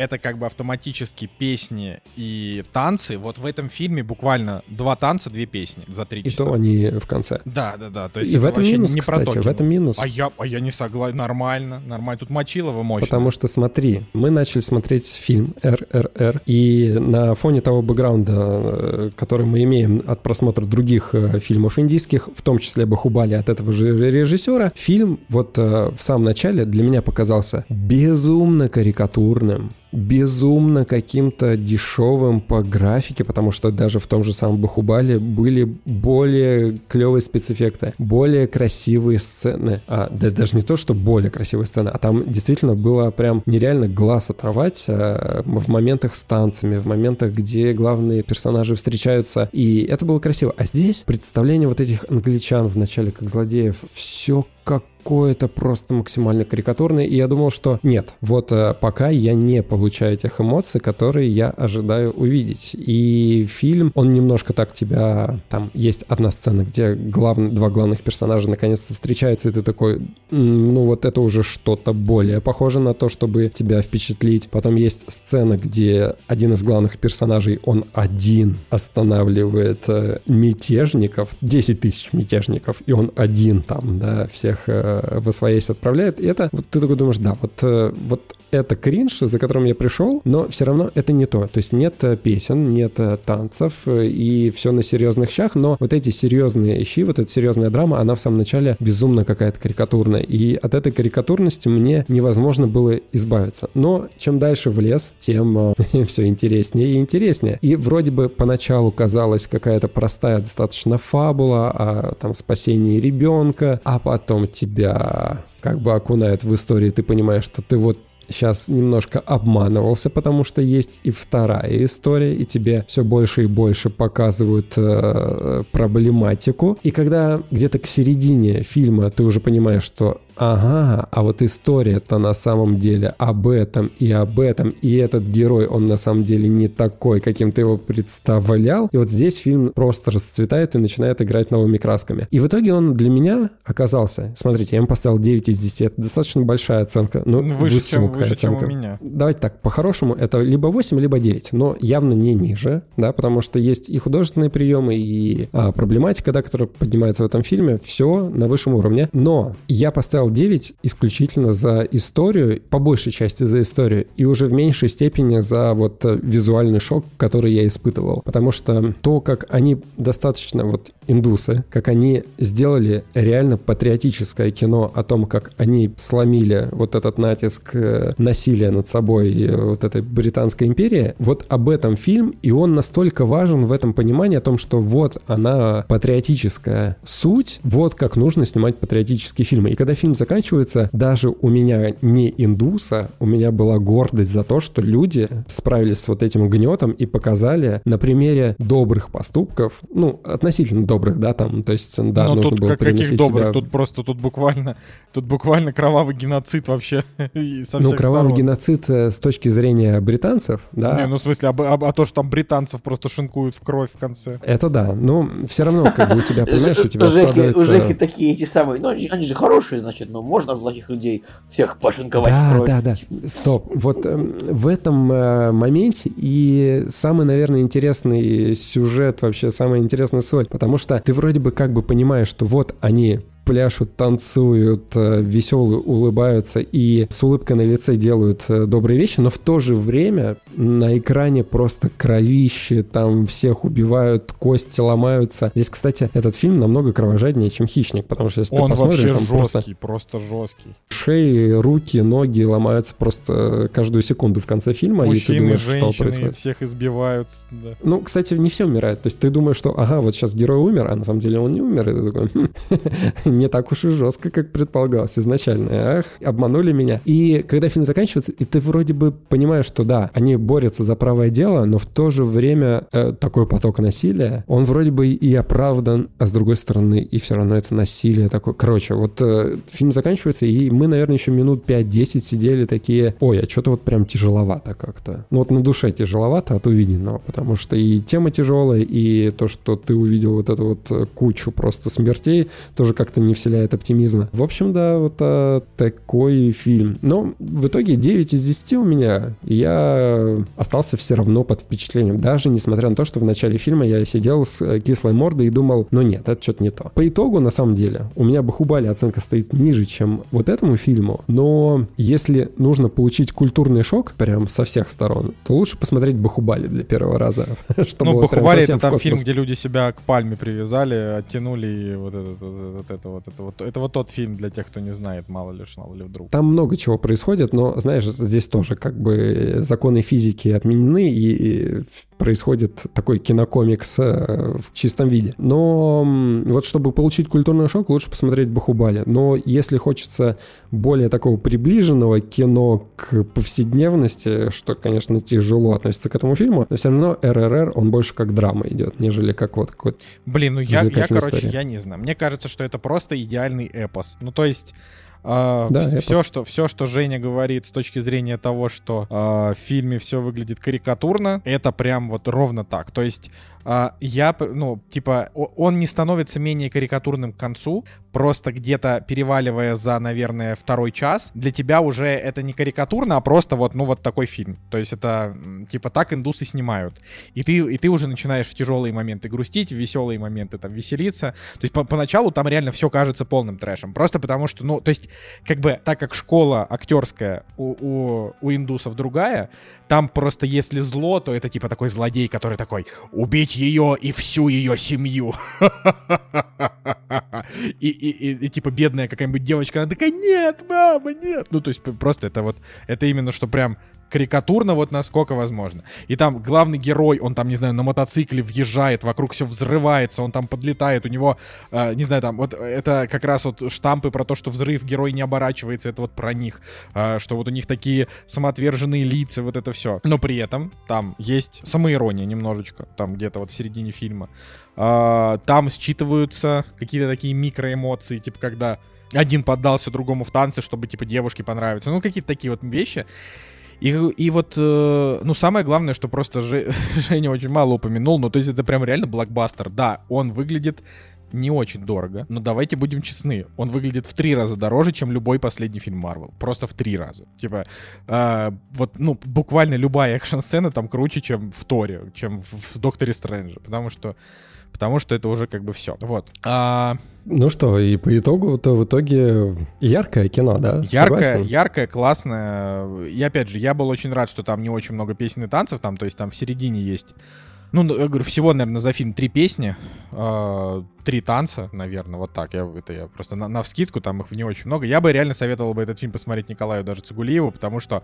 это как бы автоматически песни и танцы, вот в этом фильме буквально два танца, две песни за три И часа. то они в конце. Да, да, да. То есть И это в этом минус, не кстати, в этом минус. А я, а я не согласен. Нормально, нормально. Тут Мочилова мощно. Потому что, смотри, мы начали смотреть фильм РРР, и на фоне того бэкграунда, э, который мы имеем от просмотра других э, фильмов индийских, в том числе Бахубали от этого же режиссера, фильм вот э, в самом начале для меня показался безумно карикатурным, безумно каким-то дешевым по графике, потому что даже в том же самом Бахубале были более клевые спецэффекты, более красивые сцены. А, да даже не то, что более красивые сцены, а там действительно было прям нереально глаз оторвать а, в моментах с танцами, в моментах, где главные персонажи встречаются, и это было красиво. А здесь представление вот этих англичан в начале как злодеев, все какое-то просто максимально карикатурное, и я думал, что нет, вот э, пока я не получаю тех эмоций, которые я ожидаю увидеть. И фильм, он немножко так тебя... Там есть одна сцена, где главный, два главных персонажа наконец-то встречаются, и ты такой, «М, ну вот это уже что-то более похоже на то, чтобы тебя впечатлить. Потом есть сцена, где один из главных персонажей, он один останавливает э, мятежников, 10 тысяч мятежников, и он один там, да, всех э, в освоясь отправляет. И это, вот ты такой думаешь, да, вот, э, вот это кринж, за которым я пришел, но все равно это не то. То есть нет э, песен, нет э, танцев, э, и все на серьезных щах, но вот эти серьезные щи, вот эта серьезная драма, она в самом начале безумно какая-то карикатурная. И от этой карикатурности мне невозможно было избавиться. Но чем дальше в лес, тем все интереснее и интереснее. И вроде бы поначалу казалась какая-то простая достаточно фабула о там спасении ребенка, а потом тебя как бы окунает в историю, ты понимаешь, что ты вот сейчас немножко обманывался, потому что есть и вторая история, и тебе все больше и больше показывают э, проблематику. И когда где-то к середине фильма ты уже понимаешь, что ага, а вот история-то на самом деле об этом и об этом, и этот герой, он на самом деле не такой, каким ты его представлял. И вот здесь фильм просто расцветает и начинает играть новыми красками. И в итоге он для меня оказался, смотрите, я ему поставил 9 из 10, это достаточно большая оценка, ну, Ну, выше, чем, высокая выше, чем у оценка. меня. Давайте так, по-хорошему, это либо 8, либо 9, но явно не ниже, да, потому что есть и художественные приемы, и а, проблематика, да, которая поднимается в этом фильме, все на высшем уровне. Но я поставил 9 исключительно за историю, по большей части за историю, и уже в меньшей степени за вот э, визуальный шок, который я испытывал. Потому что то, как они достаточно, вот индусы, как они сделали реально патриотическое кино о том, как они сломили вот этот натиск э, насилия над собой э, вот этой британской империи, вот об этом фильм, и он настолько важен в этом понимании о том, что вот она патриотическая суть, вот как нужно снимать патриотические фильмы. И когда фильм фильм заканчивается, даже у меня не индуса, у меня была гордость за то, что люди справились с вот этим гнетом и показали на примере добрых поступков, ну, относительно добрых, да, там, то есть, да, Но нужно тут было как, каких добрых? себя... Тут просто, тут буквально, тут буквально кровавый геноцид вообще. Ну, кровавый сторон. геноцид э, с точки зрения британцев, да, Не, ну в смысле, а, а- а то, что там британцев просто шинкуют в кровь в конце. это да, но все равно, как бы у тебя, понимаешь, у тебя У у складывается... Жеки такие эти самые, ну они же хорошие, значит, ну можно плохих людей всех пошинковать Да, да, да. Стоп. Вот эм, в этом э, моменте и самый, наверное, интересный сюжет, вообще самая интересная соль. Потому что ты вроде бы как бы понимаешь, что вот они пляшут, танцуют, э, веселые, улыбаются и с улыбкой на лице делают э, добрые вещи, но в то же время на экране просто кровище, там всех убивают, кости ломаются. Здесь, кстати, этот фильм намного кровожаднее, чем «Хищник», потому что если ты Он посмотришь, вообще там просто жесткий, просто жесткий. шеи, руки, ноги ломаются просто каждую секунду в конце фильма, и ты Мужчины, думаешь, что женщины происходит. всех избивают. да. Ну, кстати, не все умирают. То есть ты думаешь, что, ага, вот сейчас герой умер, а на самом деле он не умер. И ты такой, «Хм, не так уж и жестко, как предполагалось изначально. Ах, обманули меня. И когда фильм заканчивается, и ты вроде бы понимаешь, что да, они борются за правое дело, но в то же время э, такой поток насилия, он вроде бы и оправдан, а с другой стороны, и все равно это насилие такое. Короче, вот э, фильм заканчивается, и мы, наверное, еще минут 5-10 сидели такие, ой, а что-то вот прям тяжеловато как-то. Ну вот на душе тяжеловато от увиденного, потому что и тема тяжелая, и то, что ты увидел вот эту вот э, кучу просто смертей, тоже как-то не вселяет оптимизма. В общем, да, вот а, такой фильм. Но в итоге 9 из 10 у меня. И Я остался все равно под впечатлением. Даже несмотря на то, что в начале фильма я сидел с э, кислой мордой и думал, ну нет, это что-то не то. По итогу, на самом деле, у меня Бахубали оценка стоит ниже, чем вот этому фильму. Но если нужно получить культурный шок прям со всех сторон, то лучше посмотреть Бахубали для первого раза. Чтобы Ну, Бахубали это там фильм, где люди себя к пальме привязали, оттянули и вот это вот, вот вот это вот. Это вот тот фильм для тех, кто не знает, мало ли, мало ли вдруг. Там много чего происходит, но, знаешь, здесь тоже как бы законы физики отменены, и, и происходит такой кинокомикс э, в чистом виде. Но вот чтобы получить культурный шок, лучше посмотреть Бахубали. Но если хочется более такого приближенного кино к повседневности, что, конечно, тяжело относится к этому фильму, но все равно РРР, он больше как драма идет, нежели как вот какой-то... Блин, ну я, я короче, история. я не знаю. Мне кажется, что это просто идеальный эпос. Ну, то есть... а, Да, все, что, все, что Женя говорит с точки зрения того, что а, в фильме все выглядит карикатурно, это прям вот ровно так. То есть я, п- ну, типа, он не становится менее карикатурным к концу, просто где-то переваливая за, наверное, второй час, для тебя уже это не карикатурно, а просто вот, ну, вот такой фильм. То есть это, типа, так индусы снимают. И ты, и ты уже начинаешь в тяжелые моменты грустить, в веселые моменты там веселиться. То есть по- поначалу там реально все кажется полным трэшем. Просто потому что, ну, то есть, как бы, так как школа актерская у, у, у индусов другая, там просто если зло, то это типа такой злодей, который такой убить ее и всю ее семью. И, и, и, и, типа бедная какая-нибудь девочка, она такая, нет, мама, нет. Ну, то есть просто это вот, это именно что прям карикатурно вот насколько возможно. И там главный герой, он там, не знаю, на мотоцикле въезжает, вокруг все взрывается, он там подлетает, у него, э, не знаю, там, вот это как раз вот штампы про то, что взрыв, герой не оборачивается, это вот про них, э, что вот у них такие самоотверженные лица, вот это все. Но при этом там есть самоирония немножечко, там где-то вот в середине фильма. А, там считываются какие-то такие микроэмоции, типа когда один поддался другому в танце, чтобы типа девушке понравиться. Ну, какие-то такие вот вещи. И, и вот, э, ну, самое главное, что просто Же- Женя очень мало упомянул, ну, то есть это прям реально блокбастер. Да, он выглядит не очень дорого, но давайте будем честны, он выглядит в три раза дороже, чем любой последний фильм Марвел. Просто в три раза. Типа, э, вот, ну, буквально любая экшн-сцена там круче, чем в Торе, чем в, в Докторе Стрэнджа, потому что Потому что это уже как бы все. Вот. А, Ну что, и по итогу, то в итоге яркое кино, да? Яркое, Согласен? яркое, классное. И опять же, я был очень рад, что там не очень много песен и танцев, там, то есть там в середине есть. Ну, я говорю, всего, наверное, за фильм три песни, э, три танца, наверное, вот так. Я, это я просто на, на вскидку, там их не очень много. Я бы реально советовал бы этот фильм посмотреть Николаю даже Цигулиеву, потому что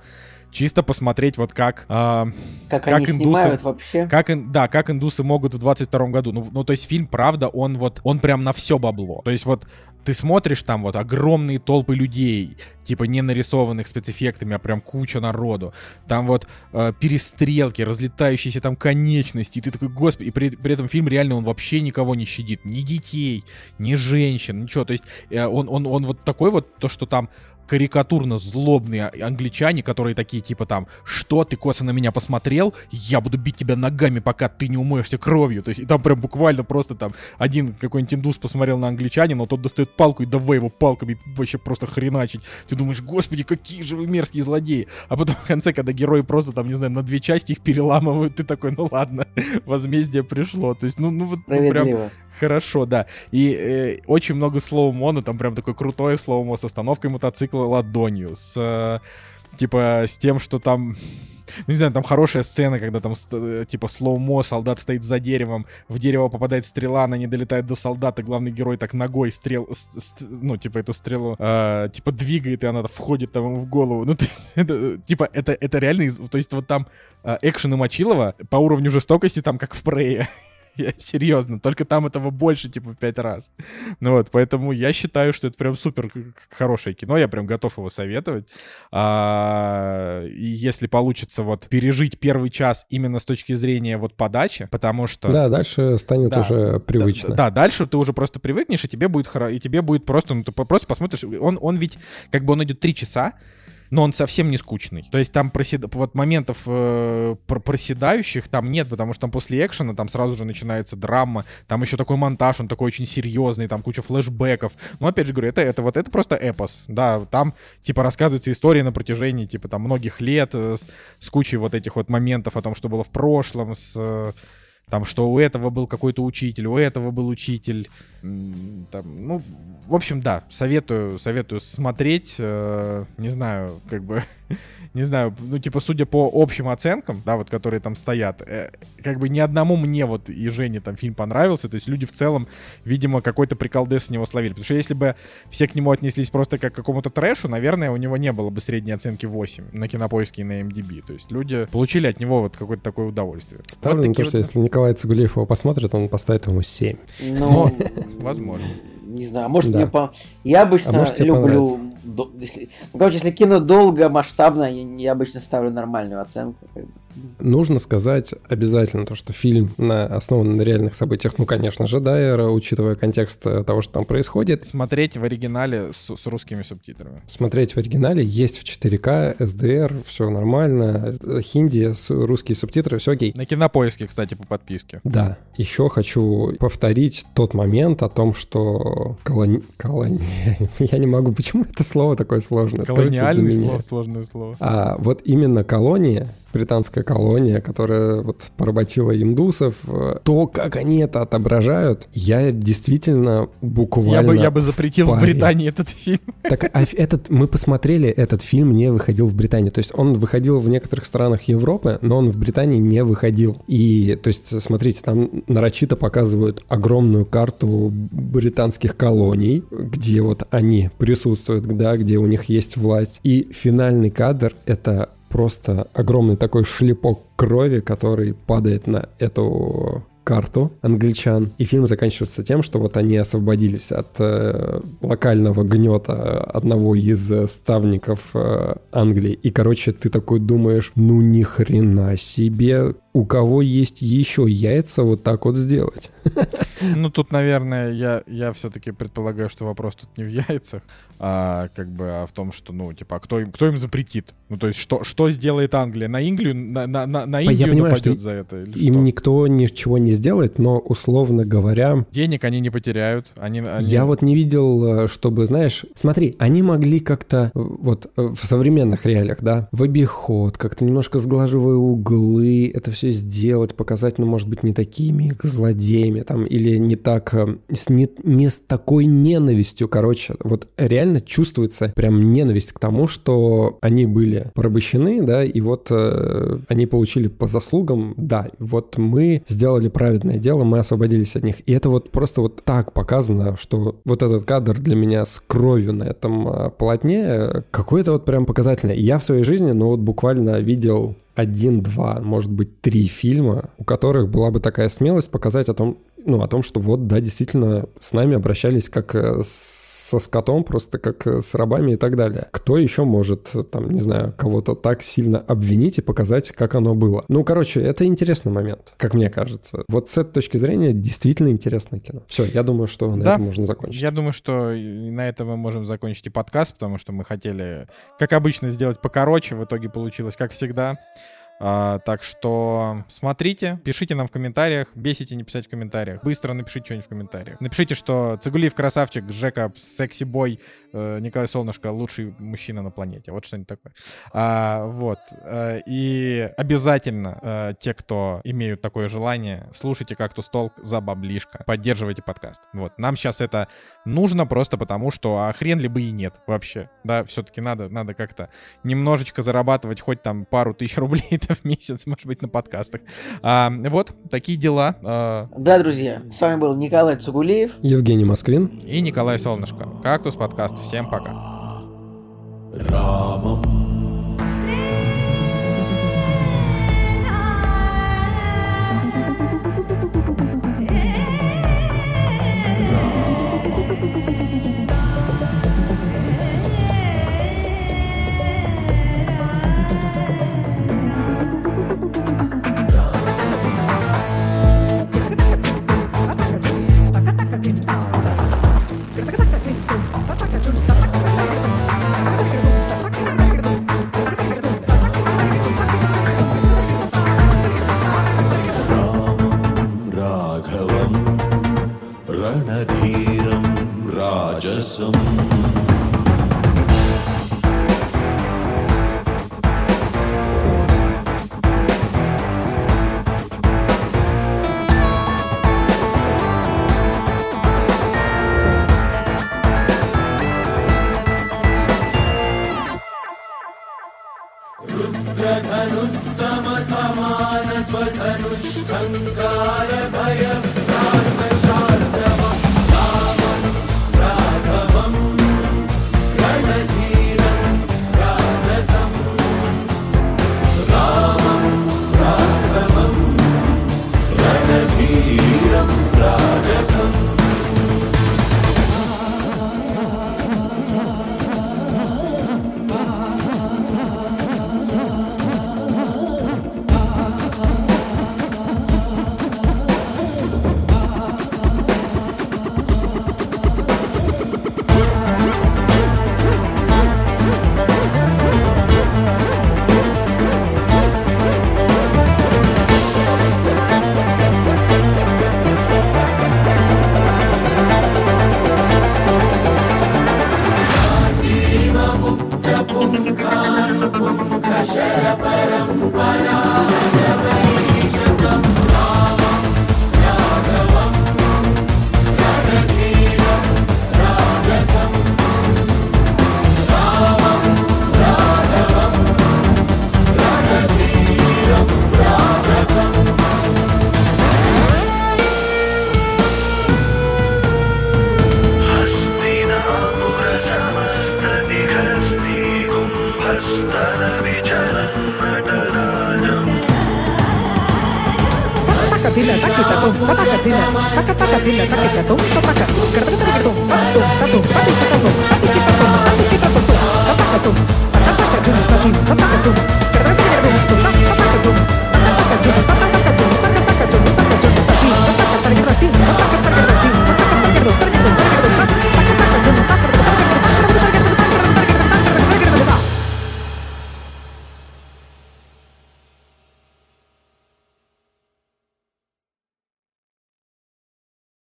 чисто посмотреть вот как... э, Как, Как они индусы- снимают вообще. как, да, как индусы могут в 22 году. Ну, ну, то есть фильм, правда, он вот, он прям на все бабло. То есть вот ты смотришь там вот огромные толпы людей, типа не нарисованных спецэффектами, а прям куча народу. Там вот э, перестрелки, разлетающиеся там конечности, и ты такой, господи, и при, при этом фильм реально он вообще никого не щадит, ни детей, ни женщин, ничего. То есть э, он, он, он вот такой вот, то, что там карикатурно злобные англичане, которые такие типа там, что ты косо на меня посмотрел, я буду бить тебя ногами, пока ты не умоешься кровью. То есть и там прям буквально просто там один какой-нибудь индус посмотрел на англичанина, но тот достает палку и давай его палками вообще просто хреначить. Ты думаешь, господи, какие же вы мерзкие злодеи. А потом в конце, когда герои просто там, не знаю, на две части их переламывают, ты такой, ну ладно, возмездие пришло. То есть, ну, ну вот ну, прям хорошо, да. И э, очень много slow-mo, ну там прям такое крутое слоумо с остановкой мотоцикла ладонью, с э, типа с тем, что там ну, не знаю, там хорошая сцена, когда там, э, типа, slow-mo, солдат стоит за деревом, в дерево попадает стрела, она не долетает до солдата, главный герой так ногой стрел, ну, типа, эту стрелу, э, типа, двигает, и она входит там в голову. Ну, ты, это, типа, это, это реально, то есть вот там э, экшены Мочилова по уровню жестокости там как в Прее. Я серьезно, только там этого больше, типа, в пять раз. Ну вот, поэтому я считаю, что это прям супер хорошее кино, я прям готов его советовать. А, и если получится вот пережить первый час именно с точки зрения вот подачи, потому что... Да, дальше станет да, уже привычно. Да, да, дальше ты уже просто привыкнешь, и тебе будет, и тебе будет просто, ну, ты просто посмотришь, он, он ведь, как бы он идет три часа, но он совсем не скучный. То есть там просед... вот моментов э, проседающих там нет, потому что там после экшена там сразу же начинается драма, там еще такой монтаж, он такой очень серьезный, там куча флешбеков. Но опять же говорю, это, это вот это просто эпос, да, там типа рассказывается история на протяжении типа там многих лет э, с, с кучей вот этих вот моментов о том, что было в прошлом, с э, там, что у этого был какой-то учитель, у этого был учитель, там, ну, в общем, да, советую, советую смотреть, э, не знаю, как бы, не знаю, ну, типа, судя по общим оценкам, да, вот, которые там стоят, э, как бы ни одному мне вот и Жене там фильм понравился, то есть люди в целом, видимо, какой-то приколдес с него словили, потому что если бы все к нему отнеслись просто как к какому-то трэшу, наверное, у него не было бы средней оценки 8 на Кинопоиске и на MDB, то есть люди получили от него вот какое-то такое удовольствие. Ставлю вот на то, вот... что если Николай Цигулиев его посмотрит, он поставит ему 7. Ну, возможно. Не знаю, может да. мне по... Я обычно а может, люблю... До... Если... Ну, короче, если кино долго, масштабно, я, я обычно ставлю нормальную оценку. Как бы. Нужно сказать обязательно то, что фильм на, основан на реальных событиях, ну, конечно же, Дайера, учитывая контекст э, того, что там происходит. Смотреть в оригинале с, с русскими субтитрами. Смотреть в оригинале, есть в 4К, SDR, все нормально, хинди, русские субтитры, все окей. На кинопоиске, кстати, по подписке. Да. Еще хочу повторить тот момент о том, что колони... колони... Я не могу, почему это слово такое сложное? Колониальное слово, сложное слово. А вот именно колония британская колония, которая вот поработила индусов, то, как они это отображают, я действительно буквально Я бы, я бы запретил в Британии этот фильм. Так, а этот, мы посмотрели, этот фильм не выходил в Британии. То есть он выходил в некоторых странах Европы, но он в Британии не выходил. И, то есть, смотрите, там нарочито показывают огромную карту британских колоний, где вот они присутствуют, да, где у них есть власть. И финальный кадр — это просто огромный такой шлепок крови, который падает на эту карту англичан. И фильм заканчивается тем, что вот они освободились от э, локального гнета одного из ставников э, Англии. И, короче, ты такой думаешь, ну ни хрена себе, у кого есть еще яйца вот так вот сделать. Ну, тут, наверное, я, я все-таки предполагаю, что вопрос тут не в яйцах, а как бы а в том, что, ну, типа, а кто им, кто им запретит? Ну, то есть, что, что сделает Англия? На Англию, на, на, на Индию я понимаю, нападет за это? им что? никто ничего не сделает, но, условно говоря... Денег они не потеряют. Они, они... Я вот не видел, э, чтобы, знаешь... Смотри, они могли как-то, вот, э, в современных реалиях, да, в обиход, как-то немножко сглаживая углы, это все все сделать, показать, ну, может быть, не такими злодеями, там, или не так, э, с, не, не с такой ненавистью, короче, вот реально чувствуется прям ненависть к тому, что они были порабощены, да, и вот э, они получили по заслугам, да, вот мы сделали праведное дело, мы освободились от них, и это вот просто вот так показано, что вот этот кадр для меня с кровью на этом э, полотне э, какой-то вот прям показательный. Я в своей жизни, ну, вот буквально видел один, два, может быть, три фильма, у которых была бы такая смелость показать о том, ну, о том, что вот, да, действительно, с нами обращались как э, с со скотом, просто как с рабами и так далее. Кто еще может, там, не знаю, кого-то так сильно обвинить и показать, как оно было? Ну, короче, это интересный момент, как мне кажется. Вот с этой точки зрения действительно интересное кино. Все, я думаю, что на Да. этом можно закончить. Я думаю, что на этом мы можем закончить и подкаст, потому что мы хотели, как обычно, сделать покороче. В итоге получилось, как всегда. А, так что смотрите, пишите нам в комментариях, бесите не писать в комментариях. Быстро напишите что-нибудь в комментариях. Напишите, что Цигулиев красавчик, Жека секси-бой, э, Николай Солнышко лучший мужчина на планете. Вот что-нибудь такое. А, вот. Э, И обязательно э, те, кто имеют такое желание, слушайте «Кактус Толк» за баблишко. Поддерживайте подкаст. Вот. Нам сейчас это нужно просто потому, что а хрен ли бы и нет вообще. Да, все-таки надо, надо как-то немножечко зарабатывать хоть там пару тысяч рублей в месяц, может быть, на подкастах. А, вот, такие дела. А... Да, друзья, с вами был Николай Цугулиев, Евгений Москвин и Николай Солнышко. Кактус подкаст. Всем пока. Рама